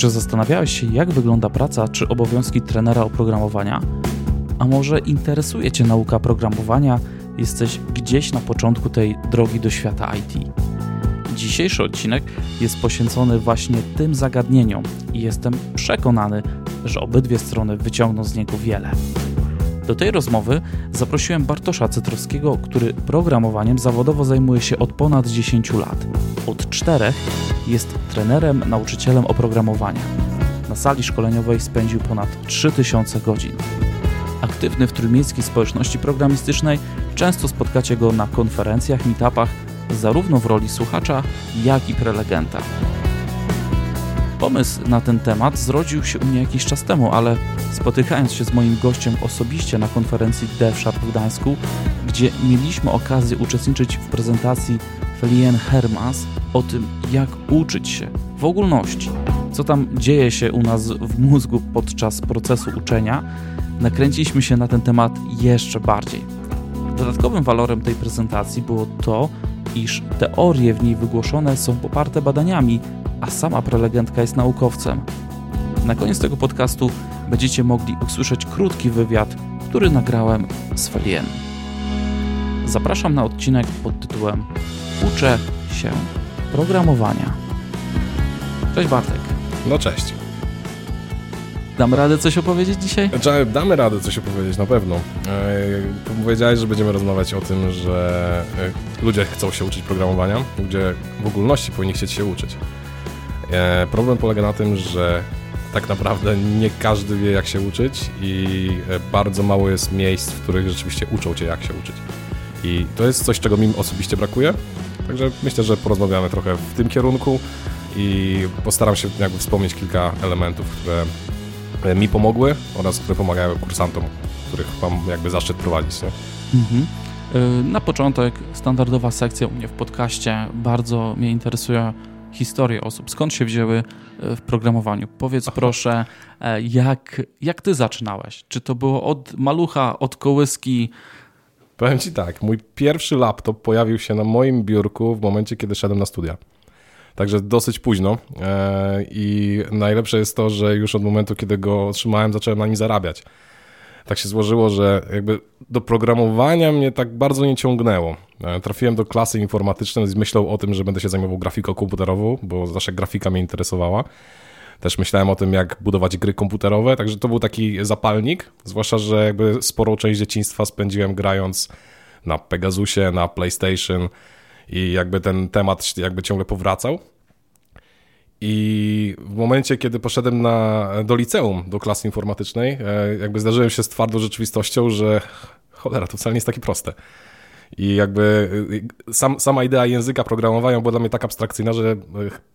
Czy zastanawiałeś się, jak wygląda praca czy obowiązki trenera oprogramowania? A może interesuje Cię nauka programowania? Jesteś gdzieś na początku tej drogi do świata IT. Dzisiejszy odcinek jest poświęcony właśnie tym zagadnieniom i jestem przekonany, że obydwie strony wyciągną z niego wiele. Do tej rozmowy zaprosiłem Bartosza Cytrowskiego, który programowaniem zawodowo zajmuje się od ponad 10 lat. Od czterech jest trenerem, nauczycielem oprogramowania. Na sali szkoleniowej spędził ponad 3000 godzin. Aktywny w trójmiejskiej społeczności programistycznej, często spotkacie go na konferencjach, meetupach, zarówno w roli słuchacza, jak i prelegenta. Pomysł na ten temat zrodził się u mnie jakiś czas temu, ale spotykając się z moim gościem osobiście na konferencji DevSharp w Gdańsku, gdzie mieliśmy okazję uczestniczyć w prezentacji Felien Hermans o tym, jak uczyć się w ogólności, co tam dzieje się u nas w mózgu podczas procesu uczenia, nakręciliśmy się na ten temat jeszcze bardziej. Dodatkowym walorem tej prezentacji było to, iż teorie w niej wygłoszone są poparte badaniami, a sama prelegentka jest naukowcem. Na koniec tego podcastu będziecie mogli usłyszeć krótki wywiad, który nagrałem z Felien. Zapraszam na odcinek pod tytułem Uczę się programowania. Cześć Bartek. No cześć. Damy radę coś opowiedzieć dzisiaj? Znaczy, damy radę coś opowiedzieć, na pewno. E, powiedziałeś, że będziemy rozmawiać o tym, że e, ludzie chcą się uczyć programowania, ludzie w ogólności powinni chcieć się uczyć. E, problem polega na tym, że tak naprawdę nie każdy wie, jak się uczyć i bardzo mało jest miejsc, w których rzeczywiście uczą cię, jak się uczyć. I to jest coś, czego mi osobiście brakuje, także myślę, że porozmawiamy trochę w tym kierunku i postaram się jakby wspomnieć kilka elementów, które mi pomogły oraz które pomagają kursantom, których mam jakby zaszczyt prowadzić. Nie? Mhm. Na początek standardowa sekcja u mnie w podcaście. Bardzo mnie interesuje historię osób. Skąd się wzięły y, w programowaniu? Powiedz Aha. proszę, e, jak, jak ty zaczynałeś? Czy to było od malucha, od kołyski? Powiem ci tak, mój pierwszy laptop pojawił się na moim biurku w momencie, kiedy szedłem na studia. Także dosyć późno e, i najlepsze jest to, że już od momentu, kiedy go otrzymałem, zacząłem na nim zarabiać. Tak się złożyło, że jakby do programowania mnie tak bardzo nie ciągnęło. E, trafiłem do klasy informatycznej z myślą o tym, że będę się zajmował grafiką komputerową, bo zawsze grafika mnie interesowała. Też myślałem o tym, jak budować gry komputerowe, także to był taki zapalnik, zwłaszcza, że jakby sporą część dzieciństwa spędziłem grając na Pegasusie, na PlayStation, i jakby ten temat jakby ciągle powracał. I w momencie, kiedy poszedłem na, do liceum, do klasy informatycznej, e, jakby zdarzyłem się z twardą rzeczywistością, że cholera, to wcale nie jest takie proste. I jakby e, sam, sama idea języka programowania była dla mnie tak abstrakcyjna, że e,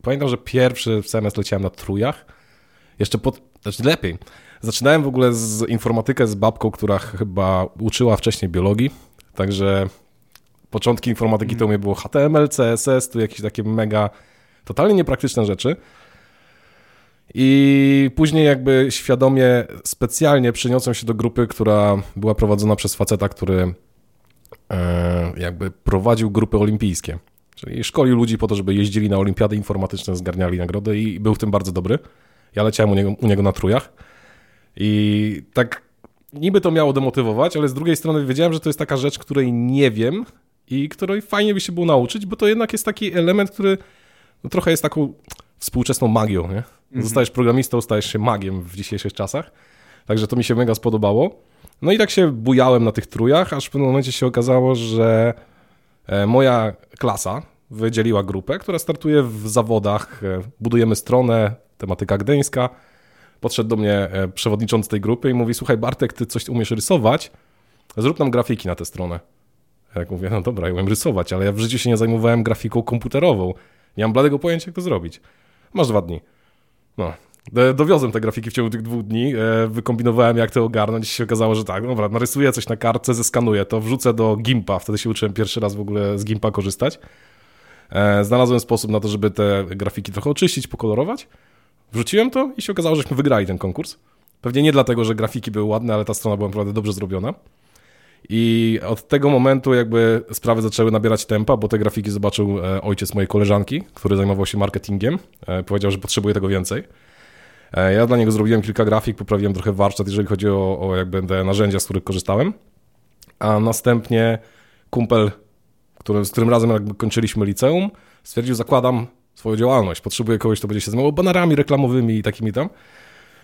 pamiętam, że pierwszy semestr leciałem na trójach. Jeszcze pod, znaczy lepiej. Zaczynałem w ogóle z informatykę z babką, która chyba uczyła wcześniej biologii, także początki informatyki to u mnie było HTML, CSS, tu jakieś takie mega, totalnie niepraktyczne rzeczy. I później jakby świadomie, specjalnie przeniosłem się do grupy, która była prowadzona przez faceta, który jakby prowadził grupy olimpijskie. Czyli szkolił ludzi po to, żeby jeździli na olimpiady informatyczne, zgarniali nagrody i był w tym bardzo dobry. Ja leciałem u niego, u niego na trójach. I tak niby to miało demotywować, ale z drugiej strony wiedziałem, że to jest taka rzecz, której nie wiem i której fajnie by się było nauczyć, bo to jednak jest taki element, który no, trochę jest taką współczesną magią, nie? Mhm. Zostajesz programistą, stajesz się magiem w dzisiejszych czasach, także to mi się mega spodobało. No i tak się bujałem na tych trójach, aż w pewnym momencie się okazało, że e, moja klasa wydzieliła grupę, która startuje w zawodach, e, budujemy stronę, tematyka gdańska. Podszedł do mnie e, przewodniczący tej grupy i mówi, słuchaj Bartek, ty coś umiesz rysować, zrób nam grafiki na tę stronę. Jak mówię, no dobra, ja umiem rysować, ale ja w życiu się nie zajmowałem grafiką komputerową. Nie mam bladego pojęcia, jak to zrobić. Masz dwa dni. No, Dowiozłem te grafiki w ciągu tych dwóch dni, e, wykombinowałem jak to ogarnąć i się okazało, że tak, dobra, narysuję coś na kartce, zeskanuję to, wrzucę do Gimpa, wtedy się uczyłem pierwszy raz w ogóle z Gimpa korzystać. E, znalazłem sposób na to, żeby te grafiki trochę oczyścić, pokolorować. Wrzuciłem to i się okazało, żeśmy wygrali ten konkurs. Pewnie nie dlatego, że grafiki były ładne, ale ta strona była naprawdę dobrze zrobiona. I od tego momentu jakby sprawy zaczęły nabierać tempa, bo te grafiki zobaczył e, ojciec mojej koleżanki, który zajmował się marketingiem. E, powiedział, że potrzebuje tego więcej. E, ja dla niego zrobiłem kilka grafik, poprawiłem trochę warsztat, jeżeli chodzi o, o jakby te narzędzia, z których korzystałem. A następnie kumpel, który, z którym razem jakby kończyliśmy liceum, stwierdził, zakładam swoją działalność, potrzebuję kogoś, kto będzie się zajmował banerami reklamowymi i takimi tam.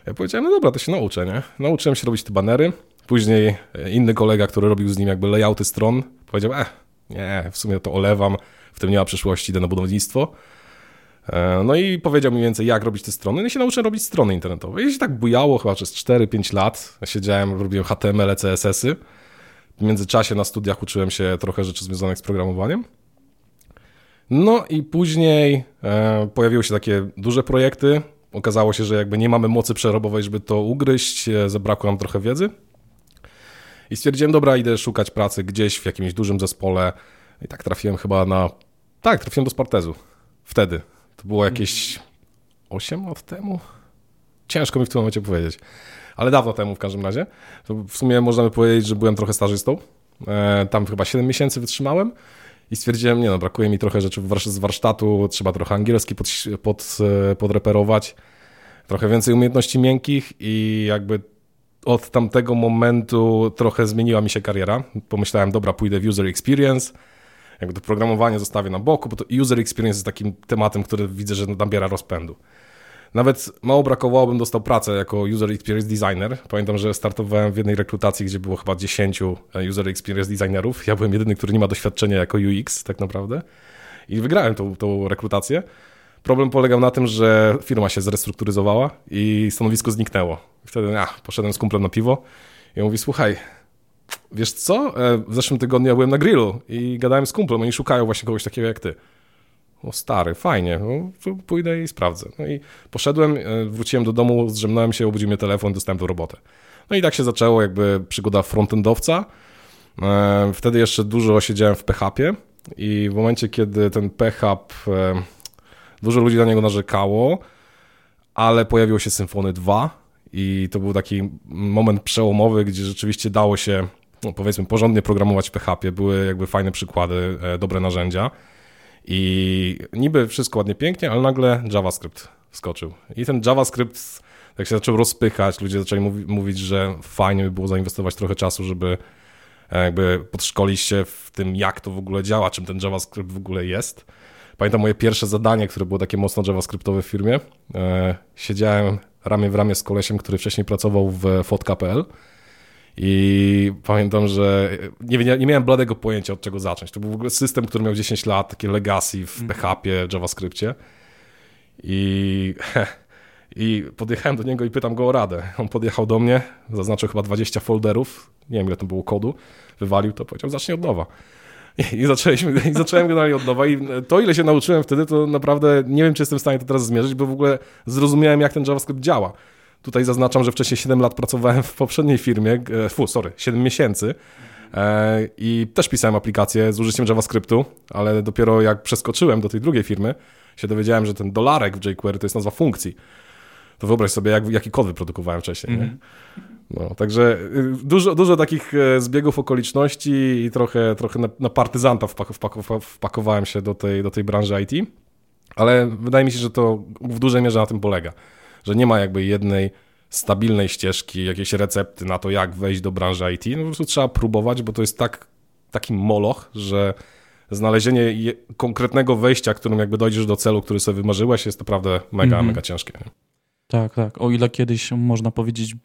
Ja powiedziałem, no dobra, to się nauczę, nie? Nauczyłem się robić te banery. Później e, inny kolega, który robił z nim jakby layouty stron, powiedział, eh, nie, w sumie to olewam, w tym nie ma przyszłości, idę na budownictwo. E, no i powiedział mi więcej, jak robić te strony. No i się nauczyłem robić strony internetowe. I się tak bujało chyba przez 4-5 lat. Siedziałem, robiłem HTML, CSS-y. W międzyczasie na studiach uczyłem się trochę rzeczy związanych z programowaniem. No i później e, pojawiły się takie duże projekty. Okazało się, że jakby nie mamy mocy przerobowej, żeby to ugryźć. E, zabrakło nam trochę wiedzy. I stwierdziłem, dobra, idę szukać pracy gdzieś w jakimś dużym zespole. I tak trafiłem chyba na... Tak, trafiłem do Spartezu. Wtedy. To było jakieś 8 lat temu? Ciężko mi w tym momencie powiedzieć. Ale dawno temu w każdym razie. To w sumie można by powiedzieć, że byłem trochę stażystą. E, tam chyba 7 miesięcy wytrzymałem i stwierdziłem, nie no, brakuje mi trochę rzeczy z warsztatu, trzeba trochę angielski pod, pod, e, podreperować, trochę więcej umiejętności miękkich i jakby od tamtego momentu trochę zmieniła mi się kariera. Pomyślałem, dobra, pójdę w user experience, jakby to programowanie zostawię na boku, bo to user experience jest takim tematem, który widzę, że nabiera rozpędu. Nawet mało brakowało, bym dostał pracę jako user experience designer. Pamiętam, że startowałem w jednej rekrutacji, gdzie było chyba 10 e, user experience designerów. Ja byłem jedyny, który nie ma doświadczenia jako UX tak naprawdę. I wygrałem tą, tą rekrutację. Problem polegał na tym, że firma się zrestrukturyzowała i stanowisko zniknęło. Wtedy ach, poszedłem z kumplem na piwo i on mówi, słuchaj, wiesz co, e, w zeszłym tygodniu ja byłem na grillu i gadałem z kumplem, oni szukają właśnie kogoś takiego jak ty. O stary, fajnie, no, pójdę i sprawdzę. No i poszedłem, e, wróciłem do domu, zdrzemnąłem się, obudził mnie telefon, dostałem do robotę. No i tak się zaczęło jakby przygoda frontendowca. E, wtedy jeszcze dużo siedziałem w PHP i w momencie, kiedy ten PHP, dużo ludzi na niego narzekało, ale pojawiło się Symfony 2 i to był taki moment przełomowy, gdzie rzeczywiście dało się no, powiedzmy, porządnie programować w PHP, były jakby fajne przykłady, e, dobre narzędzia i niby wszystko ładnie, pięknie, ale nagle JavaScript wskoczył. I ten JavaScript tak się zaczął rozpychać, ludzie zaczęli mówi, mówić, że fajnie by było zainwestować trochę czasu, żeby e, jakby podszkolić się w tym, jak to w ogóle działa, czym ten JavaScript w ogóle jest. Pamiętam moje pierwsze zadanie, które było takie mocno JavaScriptowe w firmie. E, siedziałem ramię w ramię z kolesiem, który wcześniej pracował w fotka.pl i pamiętam, że nie, nie, nie miałem bladego pojęcia od czego zacząć. To był w ogóle system, który miał 10 lat, takie legacy w PHP, JavaScriptie. I, I podjechałem do niego i pytam go o radę. On podjechał do mnie, zaznaczył chyba 20 folderów, nie wiem ile to było kodu, wywalił to, powiedział zacznij od nowa. I, i, zaczęliśmy, i zacząłem generalnie od nowa i to ile się nauczyłem wtedy, to naprawdę nie wiem, czy jestem w stanie to teraz zmierzyć, bo w ogóle zrozumiałem jak ten JavaScript działa. Tutaj zaznaczam, że wcześniej 7 lat pracowałem w poprzedniej firmie, e, fu, sorry, 7 miesięcy e, i też pisałem aplikację z użyciem JavaScriptu, ale dopiero jak przeskoczyłem do tej drugiej firmy, się dowiedziałem, że ten dolarek w jQuery to jest nazwa funkcji. To wyobraź sobie, jak, jaki kod wyprodukowałem wcześniej. Mm -hmm. No, także y, dużo, dużo takich e, zbiegów okoliczności i trochę, trochę na, na partyzanta wpakowałem się do tej, do tej branży IT, ale wydaje mi się, że to w dużej mierze na tym polega że nie ma jakby jednej stabilnej ścieżki, jakiejś recepty na to, jak wejść do branży IT. No po prostu trzeba próbować, bo to jest tak, taki moloch, że znalezienie je, konkretnego wejścia, którym jakby dojdziesz do celu, który sobie wymarzyłeś, jest naprawdę mega, mm -hmm. mega ciężkie. Nie? Tak, tak. O ile kiedyś można powiedzieć,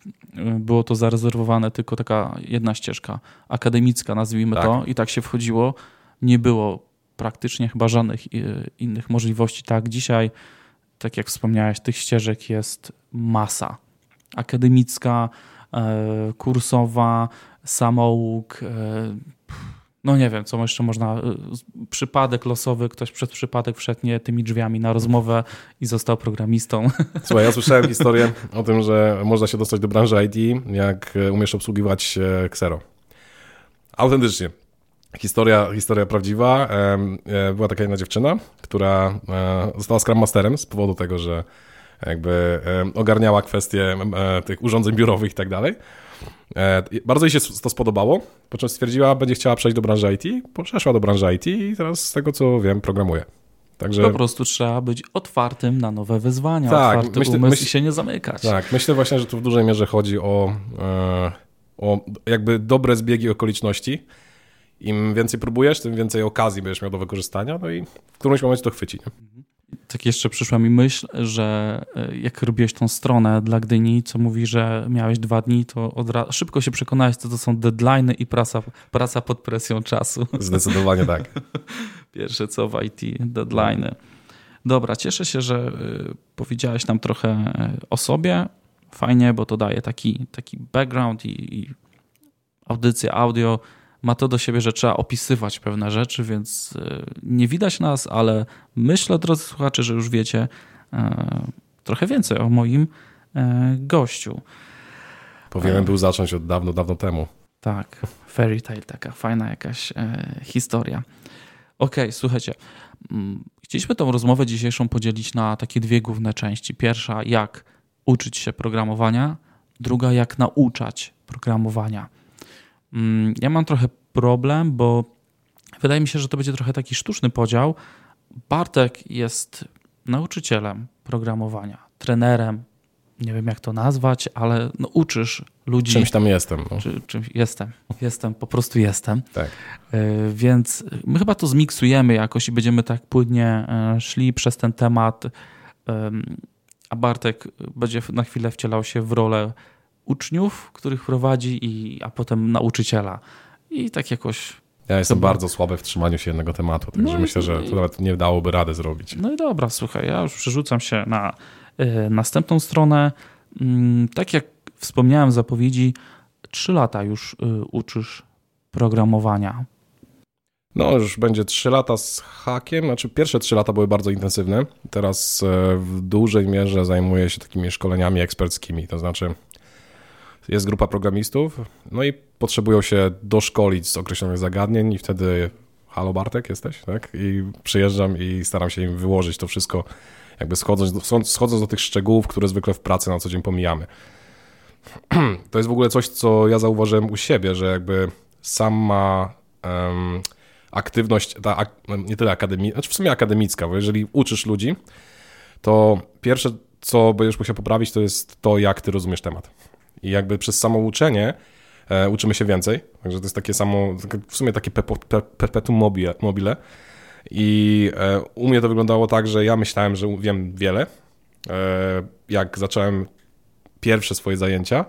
było to zarezerwowane tylko taka jedna ścieżka akademicka, nazwijmy tak. to, i tak się wchodziło, nie było praktycznie chyba żadnych e, innych możliwości. Tak, dzisiaj tak jak wspomniałeś, tych ścieżek jest masa. Akademicka, e, kursowa, samouk, e, no nie wiem, co jeszcze można. E, przypadek losowy, ktoś przez przypadek wszedł nie tymi drzwiami na rozmowę i został programistą. Słuchaj, ja słyszałem historię o tym, że można się dostać do branży IT, jak umiesz obsługiwać Xero. Autentycznie. Historia, historia prawdziwa. E, była taka jedna dziewczyna, która e, została Scrum Masterem z powodu tego, że jakby ogarniała kwestie e, tych urządzeń biurowych i tak dalej. Bardzo jej się to spodobało, po czym stwierdziła, będzie chciała przejść do branży IT, przeszła do branży IT i teraz z tego co wiem programuje. Także... Po prostu trzeba być otwartym na nowe wyzwania, tak, otwarty myślę, umysł myśl... i się nie zamykać. Tak, myślę właśnie, że tu w dużej mierze chodzi o, o jakby dobre zbiegi okoliczności. Im więcej próbujesz, tym więcej okazji będziesz miał do wykorzystania, no i w którymś momencie to chwyci. Nie? Tak jeszcze przyszła mi myśl, że e, jak robiłeś tą stronę dla Gdyni, co mówi, że miałeś dwa dni, to od szybko się przekonałeś, co to są deadlines i praca, praca pod presją czasu. Zdecydowanie tak. Pierwsze co w IT, deadlines. Dobra, cieszę się, że e, powiedziałeś nam trochę e, o sobie. Fajnie, bo to daje taki, taki background i, i audycja, audio ma to do siebie, że trzeba opisywać pewne rzeczy, więc e, nie widać nas, ale myślę, drodzy słuchacze, że już wiecie e, trochę więcej o moim e, gościu. Powinienem był zacząć od dawno, dawno temu. Tak, fairy tale, taka fajna jakaś historia. Okej, okay, słuchajcie. Mm, chcieliśmy tą rozmowę dzisiejszą podzielić na takie dwie główne części. Pierwsza, jak uczyć się programowania, druga, jak nauczać programowania. Mm, ja mam trochę problem, bo wydaje mi się, że to będzie trochę taki sztuczny podział. Bartek jest nauczycielem programowania, trenerem, nie wiem jak to nazwać, ale no, uczysz ludzi. Czymś tam jestem. No. Czy, czymś jestem, jestem, po prostu jestem. Tak. Y, więc my chyba to zmiksujemy jakoś i będziemy tak płynnie y, szli przez ten temat, a Bartek będzie na chwilę wcielał się w rolę uczniów, których prowadzi, i, a potem nauczyciela. I tak jakoś. Ja jestem bardzo słaby w trzymaniu się jednego tematu, także no myślę, że to nawet nie dałoby rady zrobić. No i dobra, słuchaj, ja już przerzucam się na y, następną stronę. Mm, tak jak wspomniałem w zapowiedzi, trzy lata już y, uczysz programowania. No, już będzie 3 lata z hakiem. Znaczy, pierwsze 3 lata były bardzo intensywne. Teraz e, w dużej mierze zajmuję się takimi szkoleniami eksperckimi. To znaczy, jest grupa programistów, no i potrzebują się doszkolić z określonych zagadnień i wtedy halo Bartek jesteś, tak? I przyjeżdżam i staram się im wyłożyć to wszystko, jakby schodząc do, schodząc do tych szczegółów, które zwykle w pracy na co dzień pomijamy. To jest w ogóle coś, co ja zauważyłem u siebie, że jakby sama um, aktywność, ta nie tyle akademicka, znaczy w sumie akademicka, bo jeżeli uczysz ludzi, to pierwsze, co będziesz musiał poprawić, to jest to, jak ty rozumiesz temat. I jakby przez samo uczenie e, uczymy się więcej. Także to jest takie samo, w sumie takie perpetuum mobile. mobile. I e, u mnie to wyglądało tak, że ja myślałem, że wiem wiele. E, jak zacząłem pierwsze swoje zajęcia,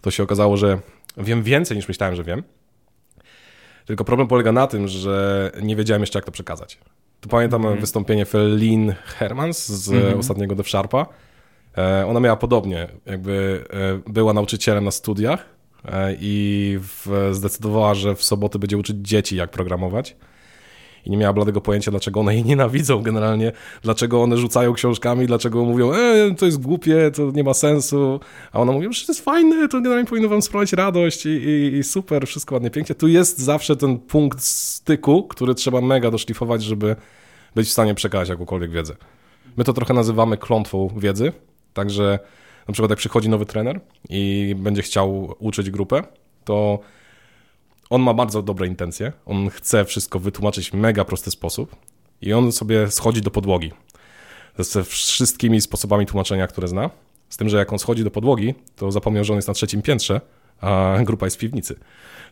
to się okazało, że wiem więcej niż myślałem, że wiem. Tylko problem polega na tym, że nie wiedziałem jeszcze, jak to przekazać. Tu pamiętam mm. wystąpienie Felin Hermans z mm -hmm. ostatniego Dev Sharpa, ona miała podobnie, jakby e, była nauczycielem na studiach e, i zdecydowała, że w soboty będzie uczyć dzieci, jak programować. I nie miała bladego pojęcia, dlaczego one jej nienawidzą generalnie, dlaczego one rzucają książkami, dlaczego mówią, e, to jest głupie, to nie ma sensu. A ona mówi, że to jest fajne, to generalnie powinno wam sprawiać radość i, i, i super, wszystko ładnie, pięknie. Tu jest zawsze ten punkt styku, który trzeba mega doszlifować, żeby być w stanie przekazać jakąkolwiek wiedzę. My to trochę nazywamy klątwą wiedzy, Także na przykład jak przychodzi nowy trener i będzie chciał uczyć grupę, to on ma bardzo dobre intencje, on chce wszystko wytłumaczyć w mega prosty sposób i on sobie schodzi do podłogi ze wszystkimi sposobami tłumaczenia, które zna. Z tym, że jak on schodzi do podłogi, to zapomniał, że on jest na trzecim piętrze, a grupa jest w piwnicy.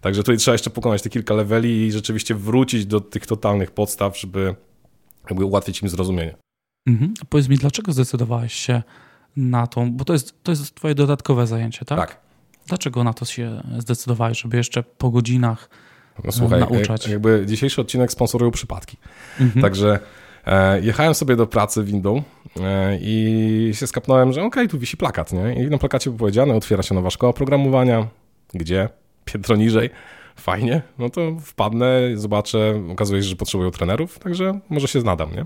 Także tutaj trzeba jeszcze pokonać te kilka leveli i rzeczywiście wrócić do tych totalnych podstaw, żeby jakby ułatwić im zrozumienie. Mhm. Powiedz mi, dlaczego zdecydowałeś się na tą, bo to jest, to jest twoje dodatkowe zajęcie, tak? Tak. Dlaczego na to się zdecydowałeś, żeby jeszcze po godzinach no, słuchaj, nauczać? jakby dzisiejszy odcinek sponsorują przypadki. Mhm. Także e, jechałem sobie do pracy windą e, i się skapnąłem, że okej, okay, tu wisi plakat, nie? I na plakacie było powiedziane, otwiera się nowa szkoła programowania. Gdzie? Piętro niżej. Fajnie, no to wpadnę, zobaczę, okazuje się, że potrzebują trenerów, także może się znadam, nie?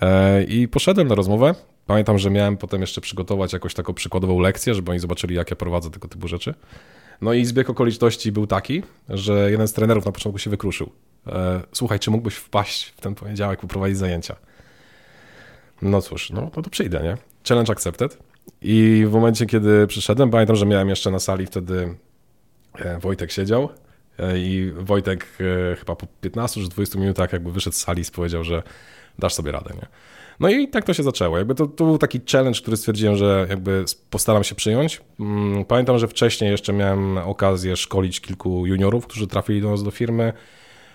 E, I poszedłem na rozmowę, Pamiętam, że miałem potem jeszcze przygotować jakąś taką przykładową lekcję, żeby oni zobaczyli, jak ja prowadzę tego typu rzeczy. No i zbieg okoliczności był taki, że jeden z trenerów na początku się wykruszył. E, słuchaj, czy mógłbyś wpaść w ten poniedziałek, poprowadzić zajęcia? No cóż, no to, to przyjdę, nie? Challenge accepted. I w momencie, kiedy przyszedłem, pamiętam, że miałem jeszcze na sali wtedy e, Wojtek siedział e, i Wojtek chyba po 15 czy 20 minutach jakby wyszedł z sali i powiedział, że dasz sobie radę, nie? No i tak to się zaczęło. Jakby to, to był taki challenge, który stwierdziłem, że jakby postaram się przyjąć. Mm, pamiętam, że wcześniej jeszcze miałem okazję szkolić kilku juniorów, którzy trafili do nas do firmy.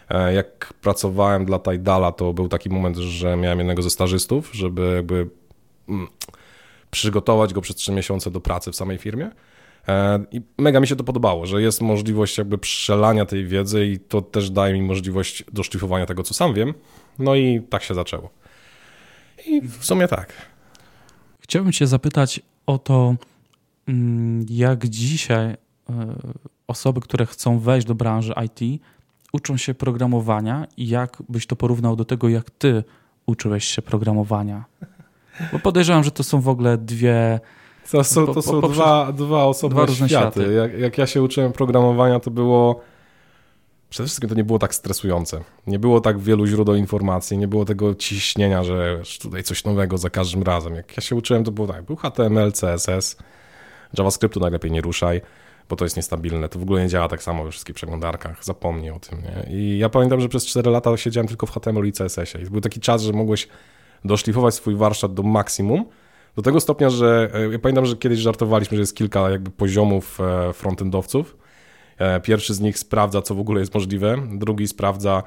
E, jak pracowałem dla Tidala, to był taki moment, że miałem jednego ze stażystów, żeby jakby mm, przygotować go przez trzy miesiące do pracy w samej firmie. E, I mega mi się to podobało, że jest możliwość jakby przelania tej wiedzy i to też daje mi możliwość doszlifowania tego, co sam wiem. No i tak się zaczęło. I w sumie tak. Chciałbym Cię zapytać o to, mm, jak dzisiaj e, osoby, które chcą wejść do branży IT, uczą się programowania i jak byś to porównał do tego, jak Ty uczyłeś się programowania? Bo podejrzewam, że to są w ogóle dwie. To są, to są po, po, dwa, dwa osobne dwa światy. światy. Jak, jak ja się uczyłem programowania, to było przede wszystkim to nie było tak stresujące. Nie było tak wielu źródeł informacji, nie było tego ciśnienia, że tutaj coś nowego za każdym razem. Jak ja się uczyłem, to było tak, był HTML, CSS, JavaScriptu najlepiej nie ruszaj, bo to jest niestabilne. To w ogóle nie działa tak samo we wszystkich przeglądarkach. Zapomnij o tym, nie? I ja pamiętam, że przez 4 lata siedziałem tylko w HTML i CSS-ie. I był taki czas, że mogłeś doszlifować swój warsztat do maksimum, do tego stopnia, że e, ja pamiętam, że kiedyś żartowaliśmy, że jest kilka jakby poziomów e, frontendowców, pierwszy z nich sprawdza, co w ogóle jest możliwe, drugi sprawdza,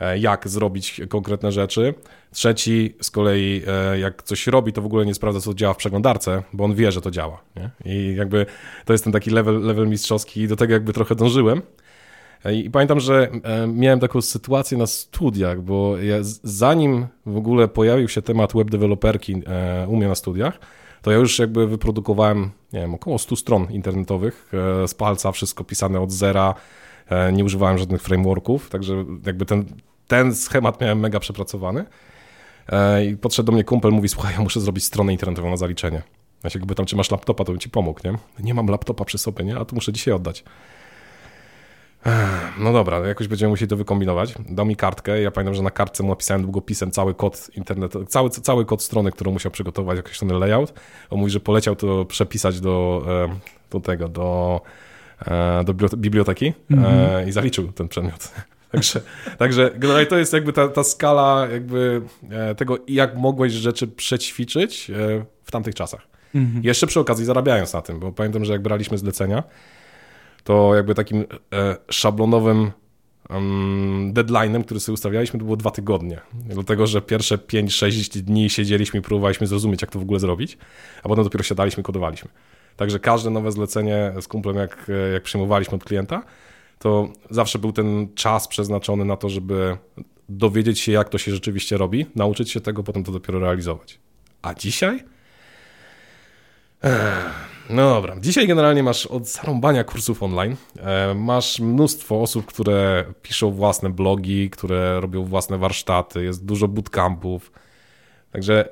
e, jak zrobić konkretne rzeczy. Trzeci z kolei, e, jak coś robi, to w ogóle nie sprawdza, co działa w przeglądarce, bo on wie, że to działa. Nie? I jakby to jest ten taki level, level mistrzowski i do tego jakby trochę dążyłem. I pamiętam, że miałem taką sytuację na studiach, bo ja, zanim w ogóle pojawił się temat web developerki u mnie na studiach, to ja już jakby wyprodukowałem, nie wiem, około 100 stron internetowych e, z palca, wszystko pisane od zera, e, nie używałem żadnych frameworków, także jakby ten, ten schemat miałem mega przepracowany. E, I podszedł do mnie kumpel, mówi, słuchaj, ja muszę zrobić stronę internetową na zaliczenie. Ja się jakby tam, czy masz laptopa, to bym ci pomógł, nie? Nie mam laptopa przy sobie, nie? A tu muszę dzisiaj oddać. No dobra, jakoś będziemy musieli to wykombinować. Dał mi kartkę, ja pamiętam, że na kartce mu napisałem długopisem cały kod internetu, cały, cały kod strony, którą musiał przygotować, określony layout. On mówi, że poleciał to przepisać do, e, do tego, do, e, do biblioteki mm -hmm. i zaliczył ten przedmiot. Także, także generalnie to jest jakby ta, ta skala jakby tego, jak mogłeś rzeczy przećwiczyć w tamtych czasach. -hmm. Jeszcze przy okazji zarabiając na tym, bo pamiętam, że jak braliśmy zlecenia, to jakby takim e, szablonowym deadline'em, który sobie ustawialiśmy, to było dwa tygodnie. Dlatego, że pierwsze 5-6 dni siedzieliśmy i próbowaliśmy zrozumieć, jak to w ogóle zrobić, a potem dopiero siadaliśmy kodowaliśmy. Także każde nowe zlecenie z kumplem, jak, jak przyjmowaliśmy od klienta, to zawsze był ten czas przeznaczony na to, żeby dowiedzieć się, jak to się rzeczywiście robi, nauczyć się tego, potem to dopiero realizować. A dzisiaj? Ech. No dobra, dzisiaj generalnie masz od zarąbania kursów online, e, masz mnóstwo osób, które piszą własne blogi, które robią własne warsztaty, jest dużo bootcampów, także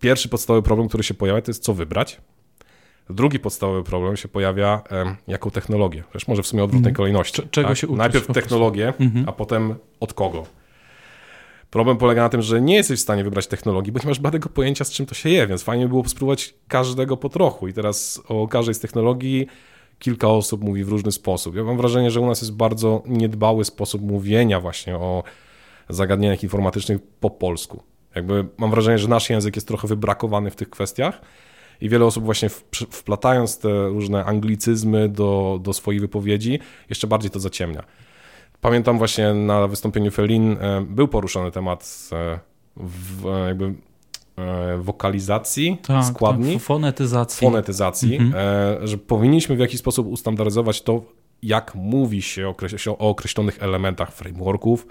pierwszy podstawowy problem, który się pojawia, to jest co wybrać. Drugi podstawowy problem się pojawia, jaką technologię. Wiesz, może w sumie odwrotnej mm. kolejności. Czego tak? się uczyć? Najpierw technologię, -hmm. a potem od kogo. Problem polega na tym, że nie jesteś w stanie wybrać technologii, bo nie masz żadnego pojęcia, z czym to się je, więc fajnie by było spróbować każdego po trochu. I teraz o każdej z technologii kilka osób mówi w różny sposób. Ja mam wrażenie, że u nas jest bardzo niedbały sposób mówienia właśnie o zagadnieniach informatycznych po polsku. Jakby mam wrażenie, że nasz język jest trochę wybrakowany w tych kwestiach i wiele osób właśnie wplatając te różne anglicyzmy do, do swoich wypowiedzi, jeszcze bardziej to zaciemnia. Pamiętam właśnie na wystąpieniu Felin e, był poruszony temat e, w, e, jakby wokalizacji tak, składni. Tak, fonetyzacji. Fonetyzacji, mhm. że powinniśmy w jakiś sposób ustandaryzować to, jak mówi się o określonych elementach frameworków,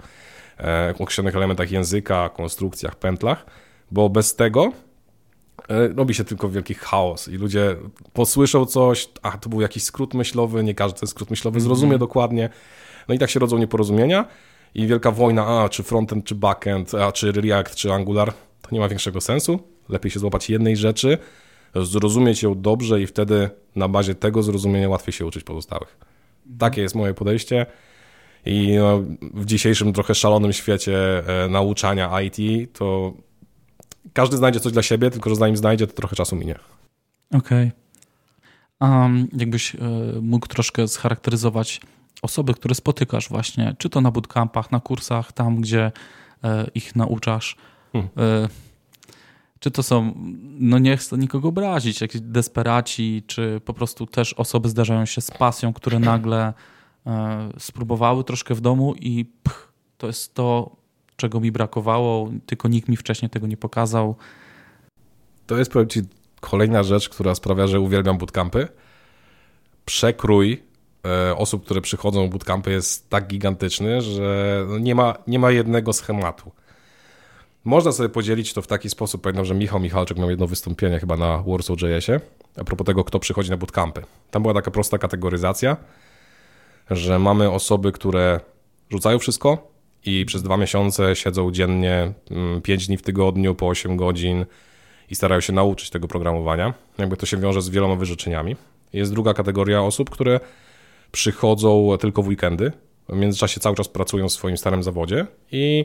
o określonych elementach języka, konstrukcjach, pętlach, bo bez tego robi się tylko wielki chaos i ludzie posłyszą coś, a to był jakiś skrót myślowy, nie każdy ten skrót myślowy zrozumie mm dokładnie, no i tak się rodzą nieporozumienia i wielka wojna, a czy frontend, czy backend, a czy React, czy Angular, to nie ma większego sensu. Lepiej się złapać jednej rzeczy, zrozumieć ją dobrze i wtedy na bazie tego zrozumienia łatwiej się uczyć pozostałych. Takie jest moje podejście. I no, w dzisiejszym trochę szalonym świecie e, nauczania IT, to każdy znajdzie coś dla siebie, tylko że zanim znajdzie, to trochę czasu minie. Okej. Okay. Um, jakbyś e, mógł troszkę scharakteryzować osoby, które spotykasz właśnie, czy to na bootcampach, na kursach, tam gdzie ich nauczasz, hmm. czy to są, no nie chcę nikogo obrazić, jakieś desperaci, czy po prostu też osoby zdarzają się z pasją, które nagle spróbowały troszkę w domu i pch, to jest to, czego mi brakowało, tylko nikt mi wcześniej tego nie pokazał. To jest, powiem Ci, kolejna rzecz, która sprawia, że uwielbiam bootcampy. Przekrój e, osób, które przychodzą w bootcampy jest tak gigantyczny, że nie ma, nie ma jednego schematu. Można sobie podzielić to w taki sposób. Pamiętam, że Michał Michalczyk miał jedno wystąpienie chyba na Warsaw JS-ie a propos tego, kto przychodzi na bootcampy. Tam była taka prosta kategoryzacja, że mamy osoby, które rzucają wszystko, i przez dwa miesiące siedzą dziennie, mm, pięć dni w tygodniu, po 8 godzin i starają się nauczyć tego programowania. Jakby to się wiąże z wieloma wyrzeczeniami. Jest druga kategoria osób, które przychodzą tylko w weekendy, w międzyczasie cały czas pracują w swoim starym zawodzie i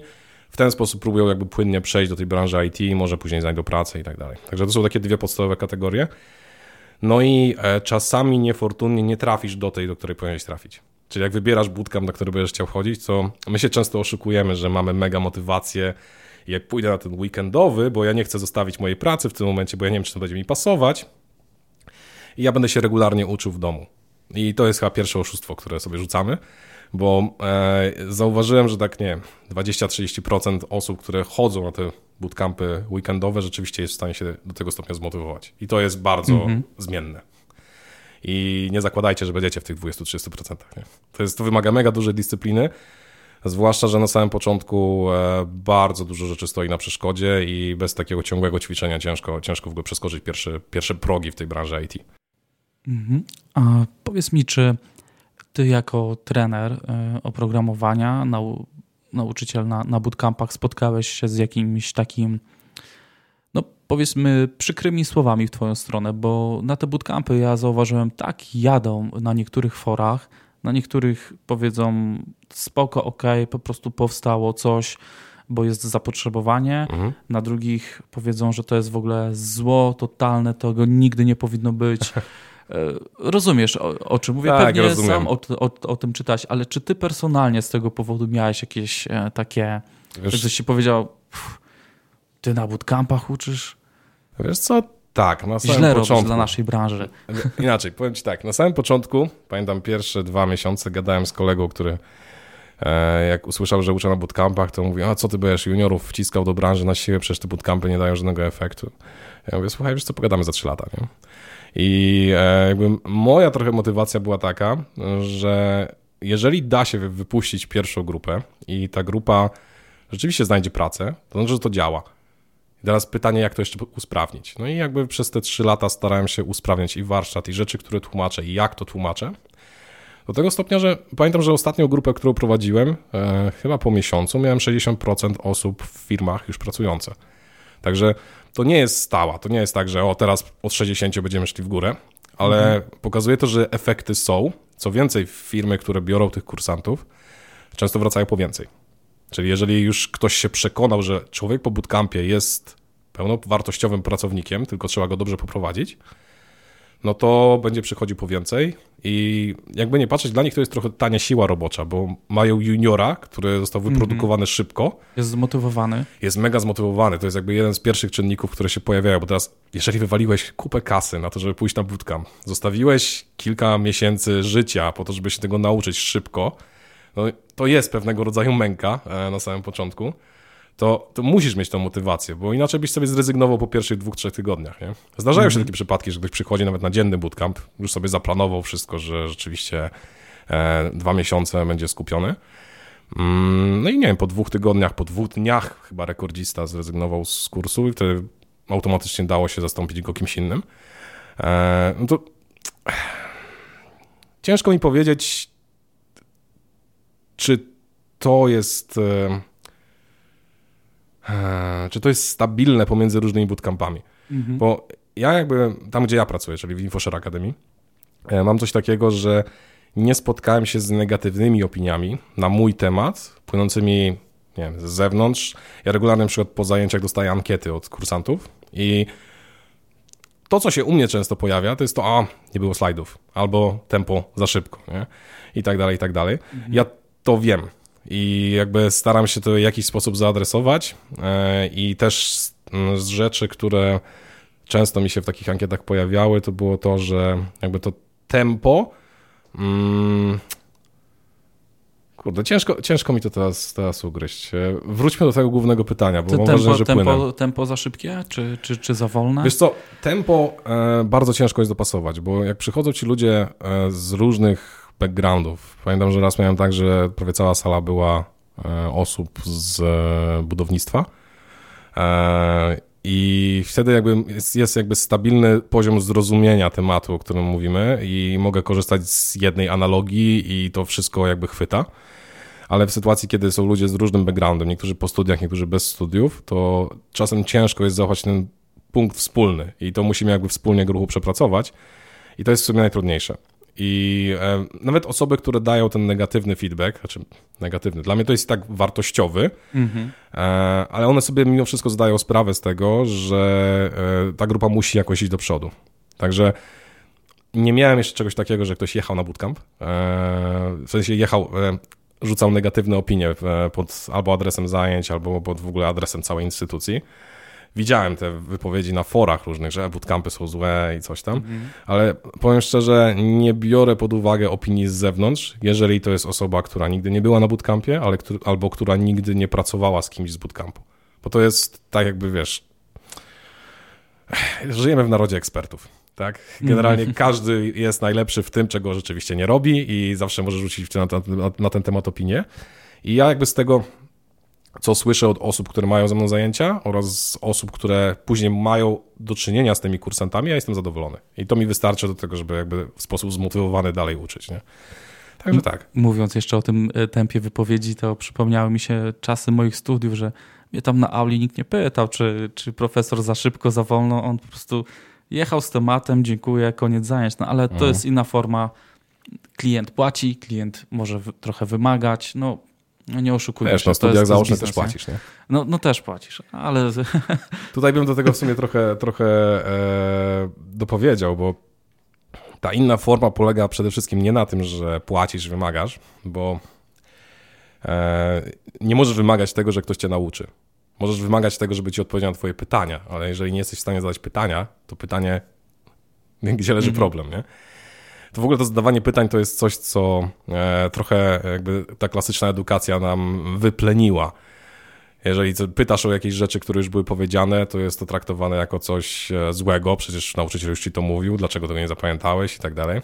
w ten sposób próbują jakby płynnie przejść do tej branży IT, może później znajdą pracę i tak dalej. Także to są takie dwie podstawowe kategorie. No i e, czasami niefortunnie nie trafisz do tej, do której powinieneś trafić. Czyli jak wybierasz bootcamp, na który będziesz chciał chodzić, to my się często oszukujemy, że mamy mega motywację i jak pójdę na ten weekendowy, bo ja nie chcę zostawić mojej pracy w tym momencie, bo ja nie wiem, czy to będzie mi pasować i ja będę się regularnie uczył w domu. I to jest chyba pierwsze oszustwo, które sobie rzucamy, bo e, zauważyłem, że tak nie 20-30% osób, które chodzą na te bootcampy weekendowe, rzeczywiście jest w stanie się do tego stopnia zmotywować. I to jest bardzo -hmm. zmienne i nie zakładajcie, że będziecie w tych 20-30%. Nie? To, jest, to wymaga mega dużej dyscypliny, zwłaszcza, że na samym początku e, bardzo dużo rzeczy stoi na przeszkodzie i bez takiego ciągłego ćwiczenia ciężko, ciężko w ogóle przeskoczyć pierwsze, pierwsze progi w tej branży IT. Mhm. A powiedz mi, czy ty jako trener e, oprogramowania, nau, nauczyciel na, na bootcampach spotkałeś się z jakimś takim no powiedzmy przykrymi słowami w twoją stronę, bo na te bootcampy ja zauważyłem tak jadą na niektórych forach, na niektórych powiedzą spoko, ok, po prostu powstało coś, bo jest zapotrzebowanie, mhm. na drugich powiedzą, że to jest w ogóle zło totalne, tego nigdy nie powinno być. E, rozumiesz, o, o, czym mówię? Tak, Pewnie rozumiem. sam o, o, o, tym czytać, ale czy ty personalnie z tego powodu miałeś jakieś e, takie, Wiesz, że się powiedział, ty na bootcampach uczysz? Wiesz co, tak, na samym Źle początku. dla naszej branży. Inaczej, powiem ci tak, na samym początku, pamiętam pierwsze dwa miesiące, gadałem z kolegą, który e, jak usłyszał, że uczę na bootcampach, to mówi, a co ty będziesz juniorów wciskał do branży na siłę, przecież te bootcampy nie dają żadnego efektu. Ja mówię, słuchaj, wiesz co, pogadamy za trzy lata, nie? I e, jakby moja trochę motywacja była taka, że jeżeli da się wypuścić pierwszą grupę i ta grupa rzeczywiście znajdzie pracę, to znaczy, że to działa. I teraz pytanie, jak to jeszcze usprawnić. No i jakby przez te trzy lata starałem się usprawniać i warsztat, i rzeczy, które tłumaczę, i jak to tłumaczę. Do tego stopnia, że pamiętam, że ostatnią grupę, którą prowadziłem, e, chyba po miesiącu, miałem 60% osób w firmach już pracujące. Także to nie jest stała. To nie jest tak, że o teraz od 60 będziemy szli w górę, ale mhm. pokazuje to, że efekty są. Co więcej, firmy, które biorą tych kursantów, często wracają po więcej. Czyli jeżeli już ktoś się przekonał, że człowiek po bootcampie jest pełnowartościowym pracownikiem, tylko trzeba go dobrze poprowadzić, no to będzie przychodził po więcej i jakby nie patrzeć, dla nich to jest trochę tania siła robocza, bo mają juniora, który został mhm. wyprodukowany mm -hmm. szybko. Jest zmotywowany. Jest mega zmotywowany. To jest jakby jeden z pierwszych czynników, które się pojawiają, bo teraz, jeżeli wywaliłeś kupę kasy na to, żeby pójść na bootcamp, zostawiłeś kilka miesięcy życia po to, żeby się tego nauczyć szybko, no, to jest pewnego rodzaju męka e, na samym początku, to, to musisz mieć tą motywację, bo inaczej byś sobie zrezygnował po pierwszych dwóch, trzech tygodniach. Nie? Zdarzają się mhm. takie przypadki, że ktoś przychodzi nawet na dzienny bootcamp, już sobie zaplanował wszystko, że rzeczywiście e, dwa miesiące będzie skupiony. Mm, no i nie wiem, po dwóch tygodniach, po dwóch dniach chyba rekordzista zrezygnował z kursu i wtedy automatycznie dało się zastąpić go kimś innym. E, no to ciężko mi powiedzieć, czy to jest. E, czy to jest stabilne pomiędzy różnymi bootcampami? Mhm. Bo ja jakby tam, gdzie ja pracuję, czyli w InfoShare Academy, e, mam coś takiego, że nie spotkałem się z negatywnymi opiniami na mój temat, płynącymi nie wiem, z zewnątrz. Ja regularnie na przykład po zajęciach dostaję ankiety od kursantów i to, co się u mnie często pojawia, to jest to, a nie było slajdów, albo tempo za szybko, nie? i tak dalej, i tak dalej. Mhm. Ja to wiem i jakby staram się to w jakiś sposób zaadresować e, i też z, z rzeczy, które często mi się w takich ankietach pojawiały, to było to, że jakby to tempo mm, Kurde, ciężko, ciężko mi to teraz, teraz ugryźć. E, wróćmy do tego głównego pytania, bo mam tempo, wrażenie, że tempo, płynę. tempo za szybkie, czy, czy, czy za wolne? Wiesz co, tempo e, bardzo ciężko jest dopasować, bo jak przychodzą ci ludzie e, z różnych backgroundów, pamiętam, że raz miałem tak, że prawie cała sala była e, osób z e, budownictwa. E, i wtedy jakby jest, jakby stabilny poziom zrozumienia tematu, o którym mówimy i mogę korzystać z jednej analogii i to wszystko jakby chwyta. Ale w sytuacji, kiedy są ludzie z różnym backgroundem, niektórzy po studiach, niektórzy bez studiów, to czasem ciężko jest zachować ten punkt wspólny i to musimy jakby wspólnie gruchu przepracować i to jest w sumie najtrudniejsze. I e, nawet osoby, które dają ten negatywny feedback, znaczy negatywny, dla mnie to jest tak wartościowy, mhm. e, ale one sobie mimo wszystko zdają sprawę z tego, że e, ta grupa musi jakoś iść do przodu. Także nie miałem jeszcze czegoś takiego, że ktoś jechał na bootcamp, e, w sensie jechał, e, rzucał negatywne opinie e, pod albo adresem zajęć, albo pod w ogóle adresem całej instytucji. Widziałem te wypowiedzi na forach różnych, że bootcampy są złe i coś tam, mhm. ale powiem szczerze, nie biorę pod uwagę opinii z zewnątrz, jeżeli to jest osoba, która nigdy nie była na bootcampie, ale, albo która nigdy nie pracowała z kimś z bootcampu. Bo to jest tak jakby, wiesz, żyjemy w narodzie ekspertów. Tak? Generalnie mm. każdy jest najlepszy w tym, czego rzeczywiście nie robi i zawsze może rzucić na, na, na ten temat opinię. I ja jakby z tego, co słyszę od osób, które mają ze mną zajęcia oraz z osób, które później mają do czynienia z tymi kursantami, ja jestem zadowolony. I to mi wystarczy do tego, żeby jakby w sposób zmotywowany dalej uczyć. Nie? Także tak. Mówiąc jeszcze o tym e, tempie wypowiedzi, to przypomniały mi się czasy moich studiów, że mnie tam na auli nikt nie pytał, czy, czy profesor za szybko, za wolno. On po prostu jechał z tematem, dziękuję, koniec zajęć. No ale to mhm. jest inna forma. Klient płaci, klient może trochę wymagać. No, no nie oszukujmy Wiesz, się. na studiach zaoczne też płacisz, nie? No, no też płacisz, ale... Tutaj bym do tego w sumie trochę, trochę e, dopowiedział, bo ta inna forma polega przede wszystkim nie na tym, że płacisz, wymagasz, bo e, nie możesz wymagać tego, że ktoś cię nauczy. Możesz wymagać tego, żeby ci odpowiedział na twoje pytania, ale jeżeli nie jesteś w stanie zadać pytania, to pytanie, gdzie leży mm. problem, nie? To w ogóle to zadawanie pytań to jest coś, co e, trochę jakby ta klasyczna edukacja nam wypleniła. Jeżeli pytasz o jakieś rzeczy, które już były powiedziane, to jest to traktowane jako coś e, złego, przecież nauczyciel już ci to mówił, dlaczego tego nie zapamiętałeś i tak dalej.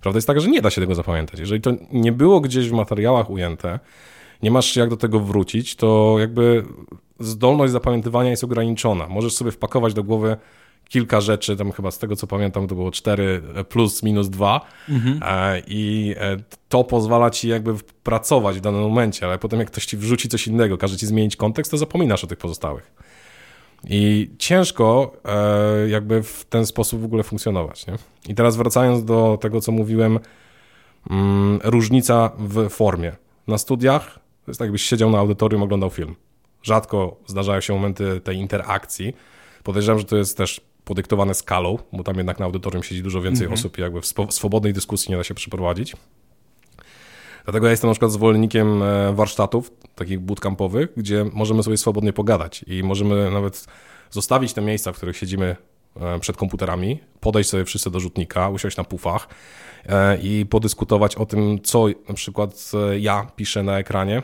Prawda jest taka, że nie da się tego zapamiętać. Jeżeli to nie było gdzieś w materiałach ujęte, nie masz jak do tego wrócić, to jakby zdolność zapamiętywania jest ograniczona. Możesz sobie wpakować do głowy kilka rzeczy, tam chyba z tego co pamiętam to było 4 plus minus 2 mhm. E, i e, to pozwala ci jakby pracować w danym momencie, ale potem jak ktoś ci wrzuci coś innego, każe ci zmienić kontekst, to zapominasz o tych pozostałych. I ciężko e, jakby w ten sposób w ogóle funkcjonować. Nie? I teraz wracając do tego, co mówiłem, mm, różnica w formie. Na studiach to jest tak, jakbyś siedział na audytorium, oglądał film. Rzadko zdarzają się momenty tej interakcji. Podejrzewam, że to jest też podyktowane skalą, bo tam jednak na audytorium siedzi dużo więcej -hmm. osób i jakby w swobodnej dyskusji nie da się przeprowadzić. Dlatego ja jestem na przykład zwolennikiem e, warsztatów, takich bootcampowych, gdzie możemy sobie swobodnie pogadać i możemy nawet zostawić te miejsca, w których siedzimy e, przed komputerami, podejść sobie wszyscy do rzutnika, usiąść na pufach i podyskutować o tym, co na przykład ja piszę na ekranie,